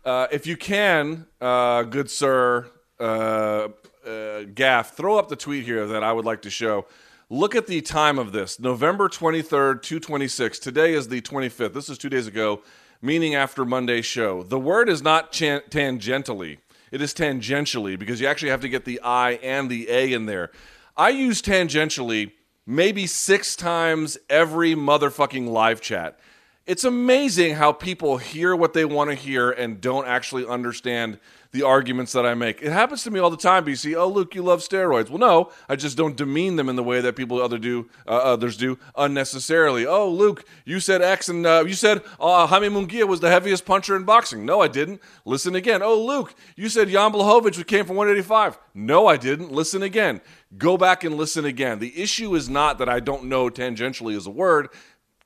Uh, if you can, uh, good sir, uh, uh, Gaff, throw up the tweet here that I would like to show. Look at the time of this November 23rd, 226. Today is the 25th. This is two days ago, meaning after Monday's show. The word is not chan- tangentially, it is tangentially because you actually have to get the I and the A in there. I use tangentially maybe six times every motherfucking live chat. It's amazing how people hear what they want to hear and don't actually understand the arguments that I make. It happens to me all the time. BC, oh Luke, you love steroids. Well, no, I just don't demean them in the way that people other do, uh, others do unnecessarily. Oh Luke, you said X and uh, you said uh, Jaime Munguia was the heaviest puncher in boxing. No, I didn't. Listen again. Oh Luke, you said Jan Blachowicz came from 185. No, I didn't. Listen again. Go back and listen again. The issue is not that I don't know tangentially is a word.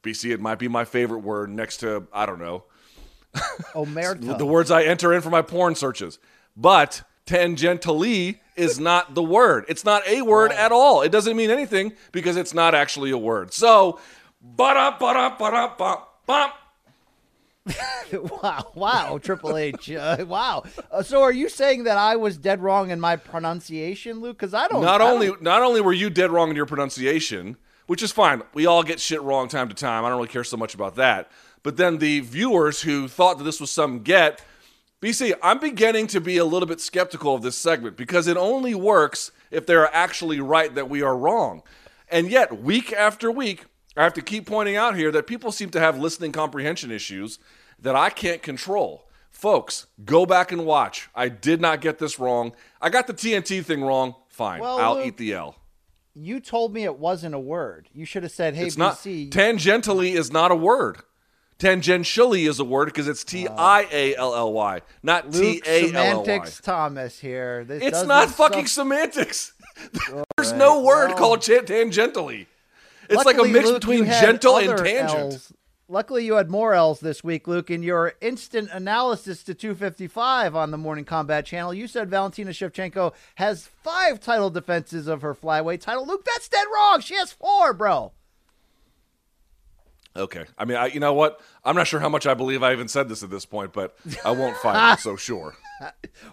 BC, it might be my favorite word next to I don't know (laughs) Omerta. the words I enter in for my porn searches. But tangentially is not the word. It's not a word at all. It doesn't mean anything because it's not actually a word. So, ba ba ba ba ba wow, wow, Triple H. Uh, wow. Uh, so are you saying that I was dead wrong in my pronunciation, Luke? Because I don't. Not I only don't- not only were you dead wrong in your pronunciation, which is fine. We all get shit wrong time to time. I don't really care so much about that. But then the viewers who thought that this was some get, BC, I'm beginning to be a little bit skeptical of this segment because it only works if they're actually right that we are wrong. And yet, week after week, I have to keep pointing out here that people seem to have listening comprehension issues that I can't control. Folks, go back and watch. I did not get this wrong. I got the TNT thing wrong. Fine. Well, I'll Luke, eat the L. you told me it wasn't a word. You should have said, "Hey, It's not BC." tangentially is not a word. Tangentially is a word because it's T I A L L Y, not T A L L Y. semantics Thomas here. This It's doesn't fucking semantics. (laughs) There's no word well- called tangentially. It's like a mix Luke, between gentle and tangent. Ls. Luckily, you had more L's this week, Luke. In your instant analysis to 255 on the Morning Kombat channel, you said Valentina Shevchenko has five title defenses of her flyweight title. Luke, that's dead wrong. She has four, bro. Okay. I mean, I, you know what? I'm not sure how much I believe I even said this at this point, but I won't fight it, (laughs) so sure.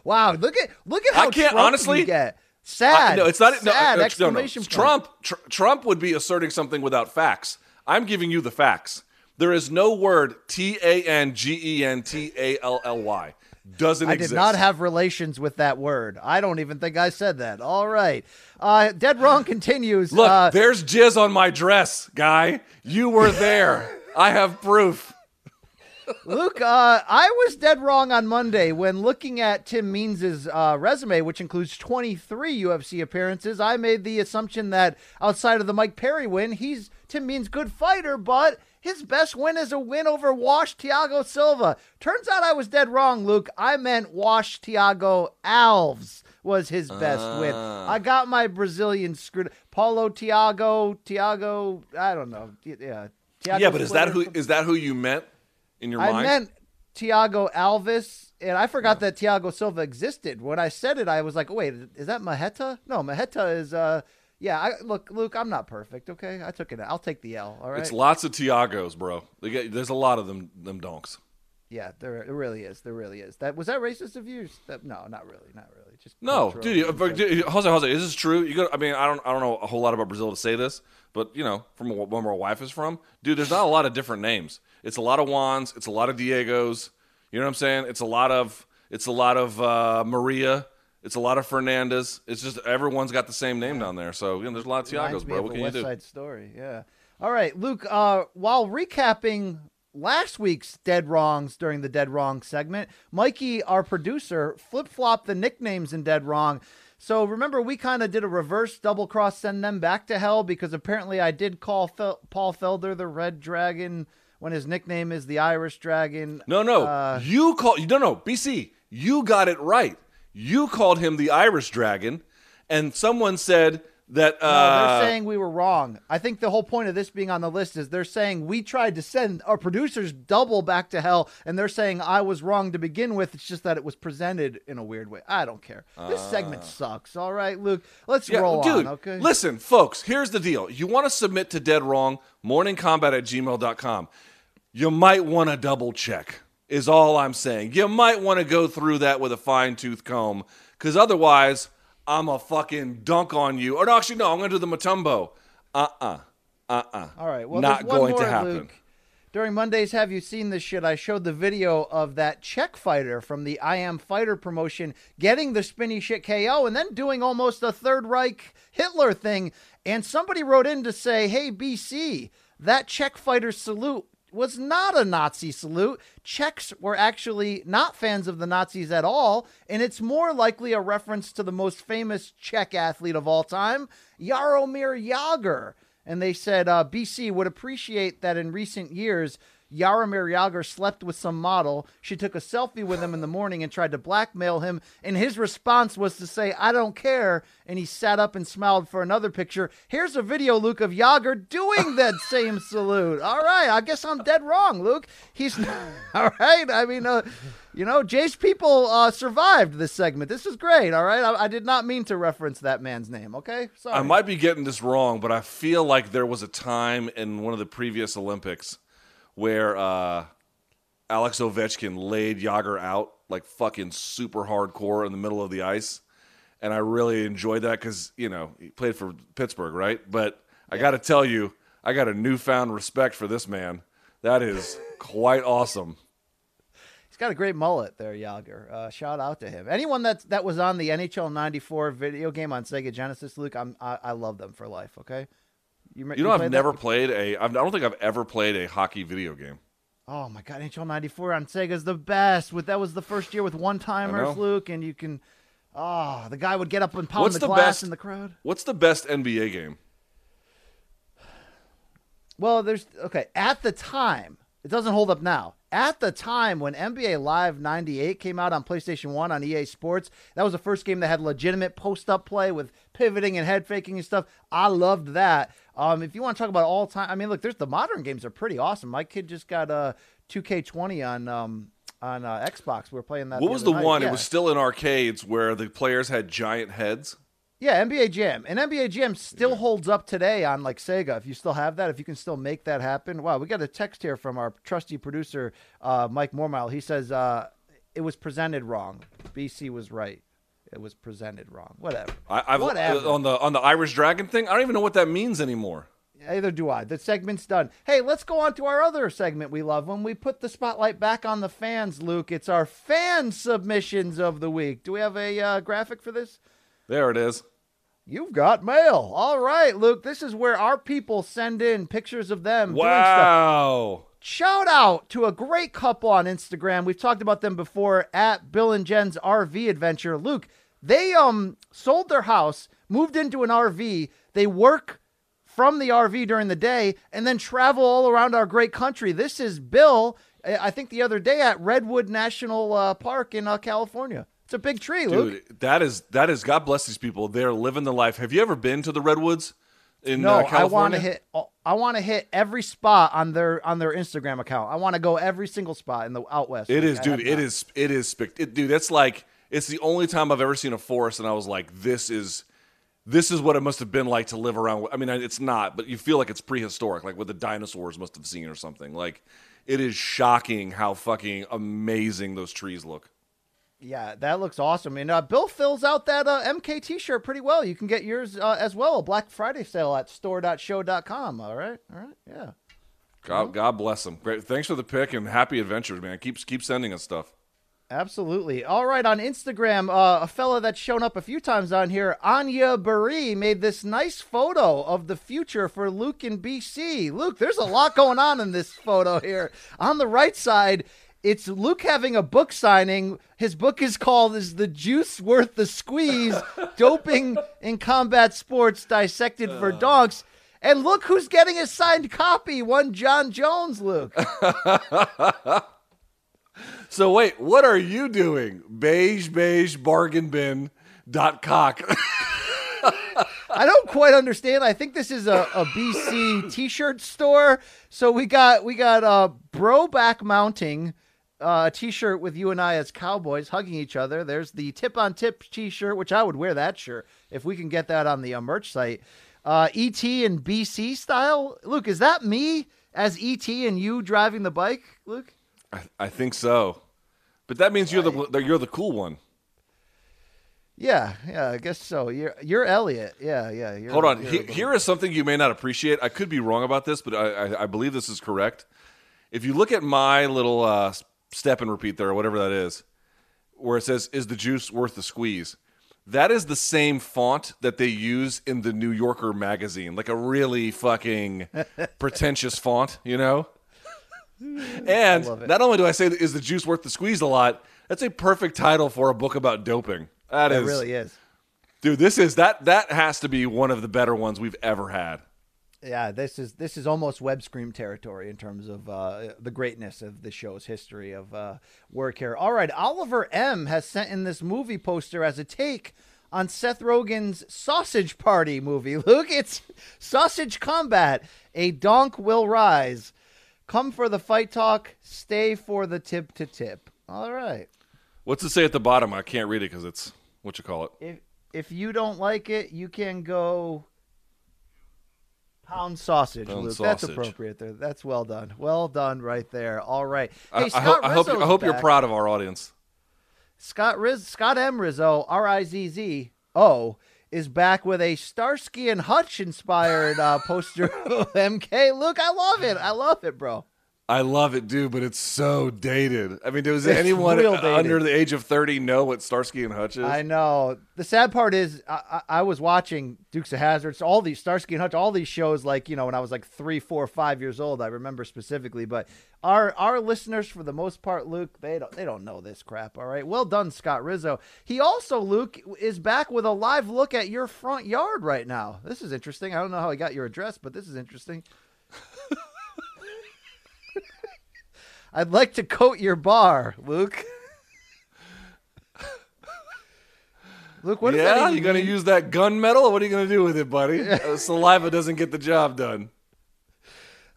Wow, look at look at I how can't- Trump honestly, you get. Sad. I- no, it's not. No, Sad no, no, no. point. Trump. Tr- Trump would be asserting something without facts. I'm giving you the facts. There is no word T A N G E N T A L L Y. Doesn't I exist. did not have relations with that word. I don't even think I said that. All right. Uh, Dead Wrong continues. Look, uh, there's jizz on my dress, guy. You were there. I have proof. Luke, uh, I was dead wrong on Monday when looking at Tim Means' uh, resume, which includes 23 UFC appearances. I made the assumption that outside of the Mike Perry win, he's Tim Means' good fighter, but his best win is a win over Wash Thiago Silva. Turns out I was dead wrong, Luke. I meant Wash Thiago Alves was his best win. I got my Brazilian screwed. Paulo Thiago, Tiago, I don't know. Yeah. Thiago yeah, but is that who is that who you meant in your I mind? I meant Thiago Alves, and I forgot that Thiago Silva existed. When I said it, I was like, "Wait, is that Maheta? No, Maheta is. uh Yeah, I, look, Luke, I'm not perfect. Okay, I took it. I'll take the L. All right. It's lots of Tiagos, bro. They get, there's a lot of them. Them donks. yeah, there, it really is. There really is. That was that racist of you? That, no, not really. Not really. Just No, dude, but, dude, Jose, Jose, is this true? You go. I mean, I don't, I don't know a whole lot about Brazil to say this, but you know, from where my wife is from, dude, there's not a lot of different names. It's a lot of Juans. It's a lot of Diegos. You know what I'm saying? It's a lot of, it's a lot of uh, Maria. It's a lot of Fernandez. It's just everyone's got the same name down there. So you know, there's a lot of Tiagos, bro. of What can you do? Side Story. Yeah. All right, Luke. Uh, while recapping last week's dead wrongs during the dead wrong segment, Mikey, our producer, flip flopped the nicknames in dead wrong. So remember, we kind of did a reverse double cross, send them back to hell because apparently I did call Fel- Paul Felder the Red Dragon when his nickname is the Irish Dragon. No, no, Uh, you call. No, no, BC, you got it right. You called him the Irish Dragon, and someone said that No, uh, they're saying we were wrong. I think the whole point of this being on the list is they're saying we tried to send our producers double back to hell, and they're saying I was wrong to begin with. It's just that it was presented in a weird way. I don't care. This segment sucks. All right, Luke, let's Uh. Yeah, roll dude, on. Okay. listen, folks, here's the deal. You want to submit to Dead Wrong, morningkombat at gmail.com. You might want to double check, is all I'm saying. You might want to go through that with a fine tooth comb, because otherwise, I'm a fucking dunk on you. Or no, actually, no, I'm going to do the Mutombo. Uh uh. Uh uh. All right. Well, not going more, to happen. Luke. During Mondays, have you seen this shit? I showed the video of that Czech fighter from the I Am Fighter promotion getting the spinny shit KO and then doing almost a Third Reich Hitler thing. And somebody wrote in to say, hey, BC, that Czech fighter salute was not a Nazi salute. Czechs were actually not fans of the Nazis at all, and it's more likely a reference to the most famous Czech athlete of all time, Jaromir Jagr. And they said uh, BC would appreciate that in recent years, Jaromir Jagr slept with some model. She took a selfie with him in the morning and tried to blackmail him. And his response was to say, I don't care. And he sat up and smiled for another picture. Here's a video, Luke, of Jagr doing (laughs) that same salute. All right. I guess I'm dead wrong, Luke. He's (laughs) all right. I mean, uh, you know, Jay's people uh, survived this segment. This is great. All right. I, I did not mean to reference that man's name. Okay. Sorry. I might be getting this wrong, but I feel like there was a time in one of the previous Olympics where uh, Alex Ovechkin laid Jagr out like fucking super hardcore in the middle of the ice, and I really enjoyed that because you know he played for Pittsburgh, right? But I got to tell you, I got a newfound respect for this man. That is quite awesome. He's got a great mullet there, Jagr. Uh, shout out to him. Anyone that that was on the NHL '94 video game on Sega Genesis, Luke, I'm, I, I love them for life. Okay. You know, I've never played a. I've, I don't think I've ever played a hockey video game. Oh my god, NHL '94 on Sega is the best. With that was the first year with one timers. Luke, and you can. Oh, the guy would get up and pound What's the, the glass best- in the crowd. What's the best NBA game? Well, there's okay. At the time, it doesn't hold up now. At the time when NBA Live 98 came out on PlayStation 1 on EA Sports, that was the first game that had legitimate post up play with pivoting and head faking and stuff. I loved that. Um, if you want to talk about all time, I mean, look, there's the modern games are pretty awesome. My kid just got a 2K20 on um, on uh, Xbox. We were playing that. What the was the night. one? Yeah. It was still in arcades where the players had giant heads. Yeah, NBA Jam. And NBA Jam still holds up today on like Sega. If you still have that, if you can still make that happen. Wow, we got a text here from our trusty producer, uh, Mike Mormile. He says uh, it was presented wrong. BC was right. It was presented wrong. Whatever. I, I've Whatever. on the on the Irish Dragon thing. I don't even know what that means anymore. Either do I. The segment's done. Hey, let's go on to our other segment we love. When we put the spotlight back on the fans, Luke, it's our fan submissions of the week. Do we have a uh, graphic for this? There it is. You've got mail. All right, Luke. This is where our people send in pictures of them doing stuff. Wow. Shout out to a great couple on Instagram. We've talked about them before at Bill and Jen's RV adventure. Luke, they um sold their house, moved into an RV. They work from the RV during the day and then travel all around our great country. This is Bill, I I think the other day at Redwood National uh, Park in uh, California. It's a big tree, Luke. Dude, that is that is God bless these people. They're living the life. Have you ever been to the redwoods in No, uh, I California? want to hit. I want to hit every spot on their on their Instagram account. I want to go every single spot in the out west. It Luke. is, I dude. It is. It is. It, dude, that's like it's the only time I've ever seen a forest, and I was like, this is. This is what it must have been like to live around. I mean, it's not, but you feel like it's prehistoric, like what the dinosaurs must have seen or something. Like, it is shocking how fucking amazing those trees look. Yeah, that looks awesome. And uh, Bill fills out that uh, MK T-shirt pretty well. You can get yours uh, as well. A Black Friday sale at store.sho.com. All right, all right, yeah. God, God bless them. Great. Thanks for the pick and happy adventures, man. Keep keep sending us stuff. Absolutely. All right, on Instagram, uh, a fella that's shown up a few times on here, Anya Barry, made this nice photo of the future for Luke in BC. Luke, there's a lot going on in this photo here. On the right side, it's Luke having a book signing. His book is called "Is the Juice Worth the Squeeze? (laughs) Doping in Combat Sports Dissected for Donks." And look who's getting a signed copy. One John Jones, Luke. (laughs) So wait, what are you doing? Beige beige bargain bin dot cock. I don't quite understand. I think this is a, a BC T-shirt store. So we got we got uh, bro back mounting uh, a T-shirt with you and I as cowboys hugging each other. There's the tip on tip T-shirt, which I would wear that shirt if we can get that on the uh, merch site. Uh, ET and BC style. Luke, is that me as ET and you driving the bike, Luke? I, I think so. But that means you're the you're the cool one. Yeah, yeah, I guess so. You're you're Elliot. Yeah, yeah. You're, Hold on. you're He- here is something you may not appreciate. I could be wrong about this, but I, I, I believe this is correct. If you look at my little uh, step and repeat there, or whatever that is, where it says, Is the juice worth the squeeze? That is the same font that they use in the New Yorker magazine, like a really fucking (laughs) pretentious font, you know? (laughs) And not only do I say, Is the juice worth the squeeze a lot, that's a perfect title for a book about doping. That It is really is. Dude, this is that that has to be one of the better ones we've ever had. Yeah, this is this is almost web scream territory in terms of uh, the greatness of the show's history of uh, work here. All right, Oliver M has sent in this movie poster as a take on Seth Rogen's Sausage Party movie. (laughs) Look, it's Sausage Combat. A donk will rise. Come for the fight talk. Stay for the tip to tip. All right. What's it say at the bottom? I can't read it because it's what you call it. If if you don't like it, you can go pound sausage, Pound Luke. That's appropriate there. That's well done. Well done right there. All right. I, Hey, I Scott hope, I hope, I hope you're proud of our audience. Scott Riz Scott M. Rizzo, R I Z Z O, is back with a Starsky and Hutch inspired uh, poster (laughs) of MK. Look, I love it. I love it, bro. I love it, dude, but it's so dated. I mean, does It's anyone under the age of 30 know what Starsky and Hutch is? I know. The sad part is, I, I, I was watching Dukes of Hazards, all these Starsky and Hutch, all these shows. Like you know, when I was like three, four, five years old, I remember specifically. But our our listeners, for the most part, Luke, they don't they don't know this crap. All right, well done, Scott Rizzo. He also, Luke, is back with a live look at your front yard right now. This is interesting. I don't know how he got your address, but this is interesting. (laughs) I'd like to coat your bar, Luke. Luke, what yeah, you gonna use that gunmetal? What are you gonna do with it, buddy? (laughs) Uh, saliva doesn't get the job done.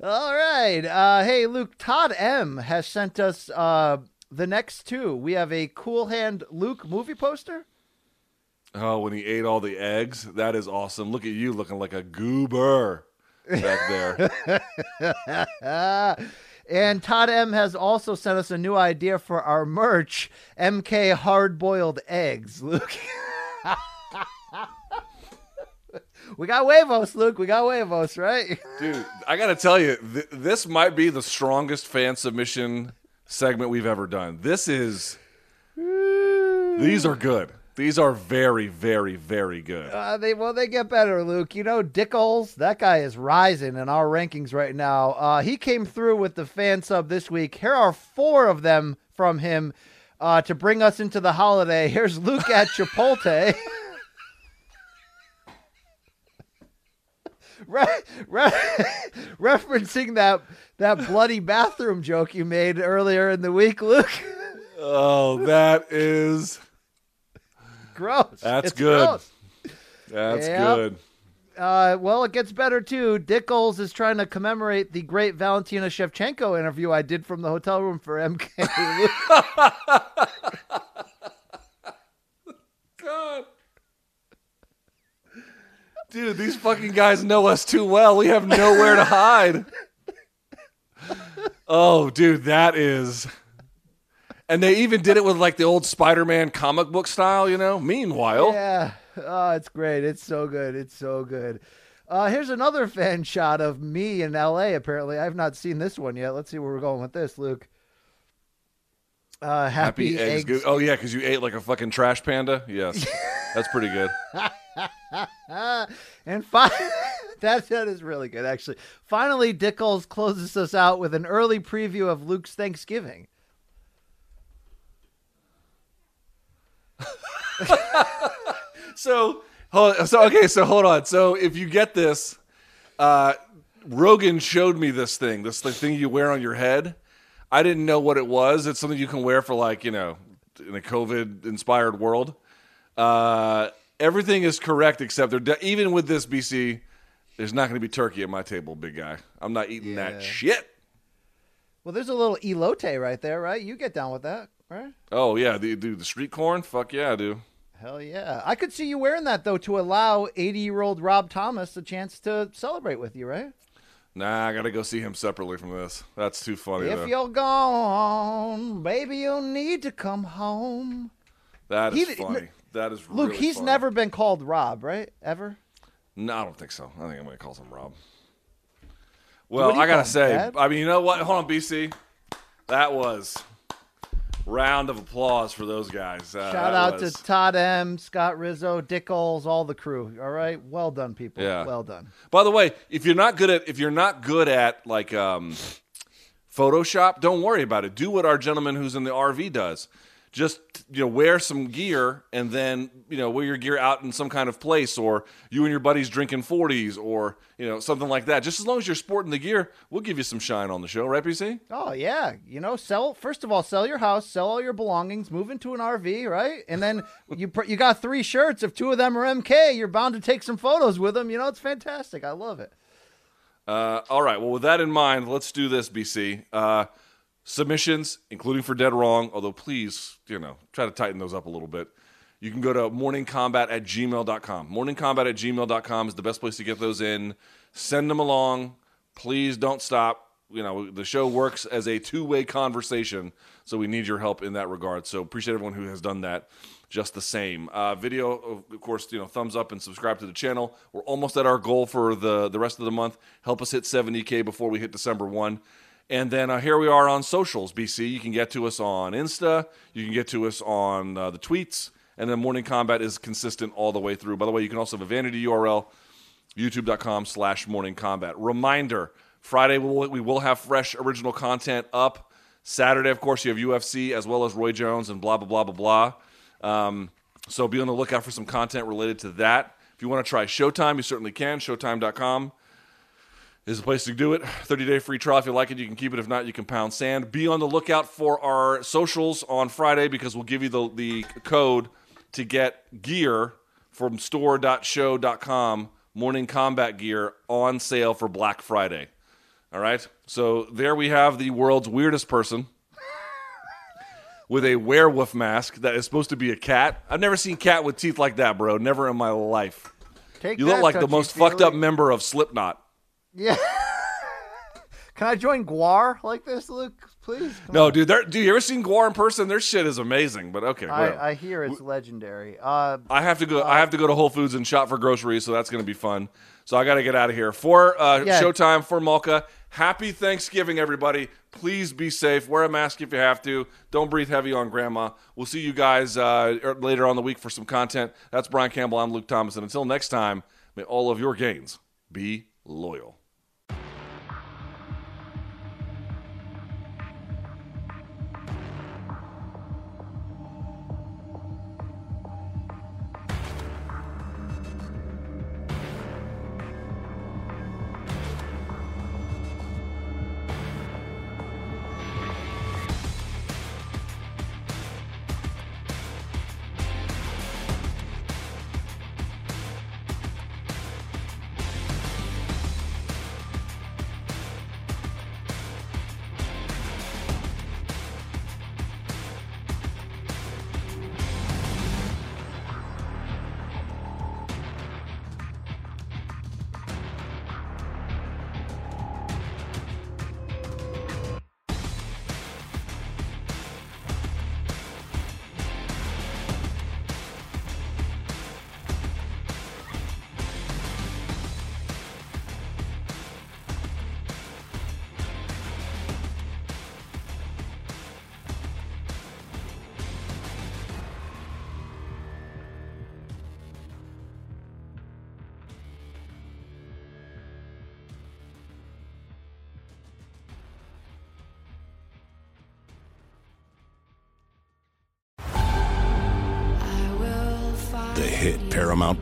All right. Uh, hey, Luke, Todd M has sent us uh, the next two. We have a Cool Hand Luke movie poster. Oh, when he ate all the eggs, that is awesome. Look at you looking like a goober back there. (laughs) And Todd M has also sent us a new idea for our merch MK Hard Boiled Eggs, Luke. (laughs) we got huevos, Luke. We got huevos, right? Dude, I gotta tell you, th- this might be the strongest fan submission segment we've ever done. This is. These are good. These are very, very, very good. Uh, they well, they get better, Luke. You know, Dickles, that guy is rising in our rankings right now. Uh, he came through with the fan sub this week. Here are four of them from him uh, to bring us into the holiday. (laughs) Here's Luke at Chipotle. (laughs) Re- re- (laughs) referencing that that bloody bathroom joke you made earlier in the week, Luke. Oh, that is. Gross. That's It's good. gross. That's Yep. good. Uh, well, it gets better too. Dickles is trying to commemorate the great Valentina Shevchenko interview I did from the hotel room for MK. (laughs) (laughs) God. Dude, these fucking guys know us too well. We have nowhere to hide. (laughs) Oh, dude, that is. And they even did it with like the old Spider Man comic book style, you know? Meanwhile, yeah, oh, it's great. It's so good. It's so good. Uh, here's another fan shot of me in LA. Apparently, I've not seen this one yet. Let's see where we're going with this, Luke. Uh, happy, happy eggs. eggs. Oh, yeah, because you ate like a fucking trash panda? Yes. That's pretty good. (laughs) And fi- (laughs) that that is really good, actually. Finally, Dickles closes us out with an early preview of Luke's Thanksgiving. (laughs) So, hold, so okay, so hold on. So if you get this, uh, Rogan showed me this thing, this the thing you wear on your head. I didn't know what it was. It's something you can wear for like you know, in a COVID inspired world. Uh, Everything is correct except they're even with this BC. There's not going to be turkey at my table, big guy. I'm not eating Yeah. that shit. Well, there's a little elote right there, right? You get down with that, right? Oh yeah, the, dude, the street corn. Fuck yeah, I do. Hell yeah. I could see you wearing that though to allow 80 year old Rob Thomas a chance to celebrate with you, right? Nah, I gotta go see him separately from this. That's too funny. If though. you're gone, baby, you'll need to come home. That is He- funny. That is Luke, really he's funny. never been called Rob, right? Ever? No, I don't think so. I think I'm gonna call him Rob. Well, I gotta say, Dad? I mean, you know what? Hold on, BC. That was round of applause for those guys. Uh, Shout out was- to Todd M, Scott Rizzo, Dick Oles, all the crew. All right, well done, people. Yeah. Well done. By the way, if you're not good at if you're not good at like um, Photoshop, don't worry about it. Do what our gentleman who's in the RV does. Just you know, wear some gear and then you know wear your gear out in some kind of place, or you and your buddies drinking forties, or you know something like that. Just as long as you're sporting the gear, we'll give you some shine on the show, right, BC? Oh yeah, you know, sell first of all, sell your house, sell all your belongings, move into an RV, right? And then (laughs) you pr- you got three shirts. If two of them are MK, you're bound to take some photos with them. You know, it's fantastic. I love it. Uh, all right. Well, with that in mind, let's do this, BC. Uh, submissions, including for Dead Wrong, although please, you know, try to tighten those up a little bit. You can go to morningkombat at gmail.com. Morningkombat at gmail.com is the best place to get those in. Send them along. Please don't stop. You know, the show works as a two way conversation, so we need your help in that regard. So appreciate everyone who has done that just the same. Uh, video, of- course, you know, thumbs up and subscribe to the channel. We're almost at our goal for the, the rest of the month. Help us hit 70K before we hit December 1. And then uh, here we are on socials, BC. You can get to us on Insta. You can get to us on uh, the tweets. And then Morning Kombat is consistent all the way through. By the way, you can also have a vanity URL, youtube.com slash morning kombat. Reminder, Friday we will, we will have fresh original content up. Saturday, of course, you have UFC as well as Roy Jones and blah, blah, blah, blah, blah. Um, so be on the lookout for some content related to that. If you want to try Showtime, you certainly can. Showtime.com is the place to do it. 30 day free trial. If you like it, you can keep it. If not, you can pound sand. Be on the lookout for our socials on Friday because we'll give you the, the code to get gear from store.sho.com, morning kombat gear on sale for Black Friday. All right. So there we have the world's weirdest person (laughs) with a werewolf mask that is supposed to be a cat. I've never seen cat with teeth like that, bro. Never in my life. Take You look that, like the most fucked up member of Slipknot. Yeah. (laughs) Can I join Gwar like this, Luke? Please. No, on. dude, dude, you ever seen Gwar in person? Their shit is amazing. But okay. I, I hear it's legendary. Uh, I have to go. I have to go to Whole Foods and shop for groceries, so that's going to be fun. So I got to get out of here for uh, Yeah. Showtime for Malka. Happy Thanksgiving, everybody! Please be safe. Wear a mask if you have to. Don't breathe heavy on Grandma. We'll see you guys uh, er- later on the week for some content. That's Brian Campbell. I'm Luke Thomas, and until next time, may all of your gains be loyal.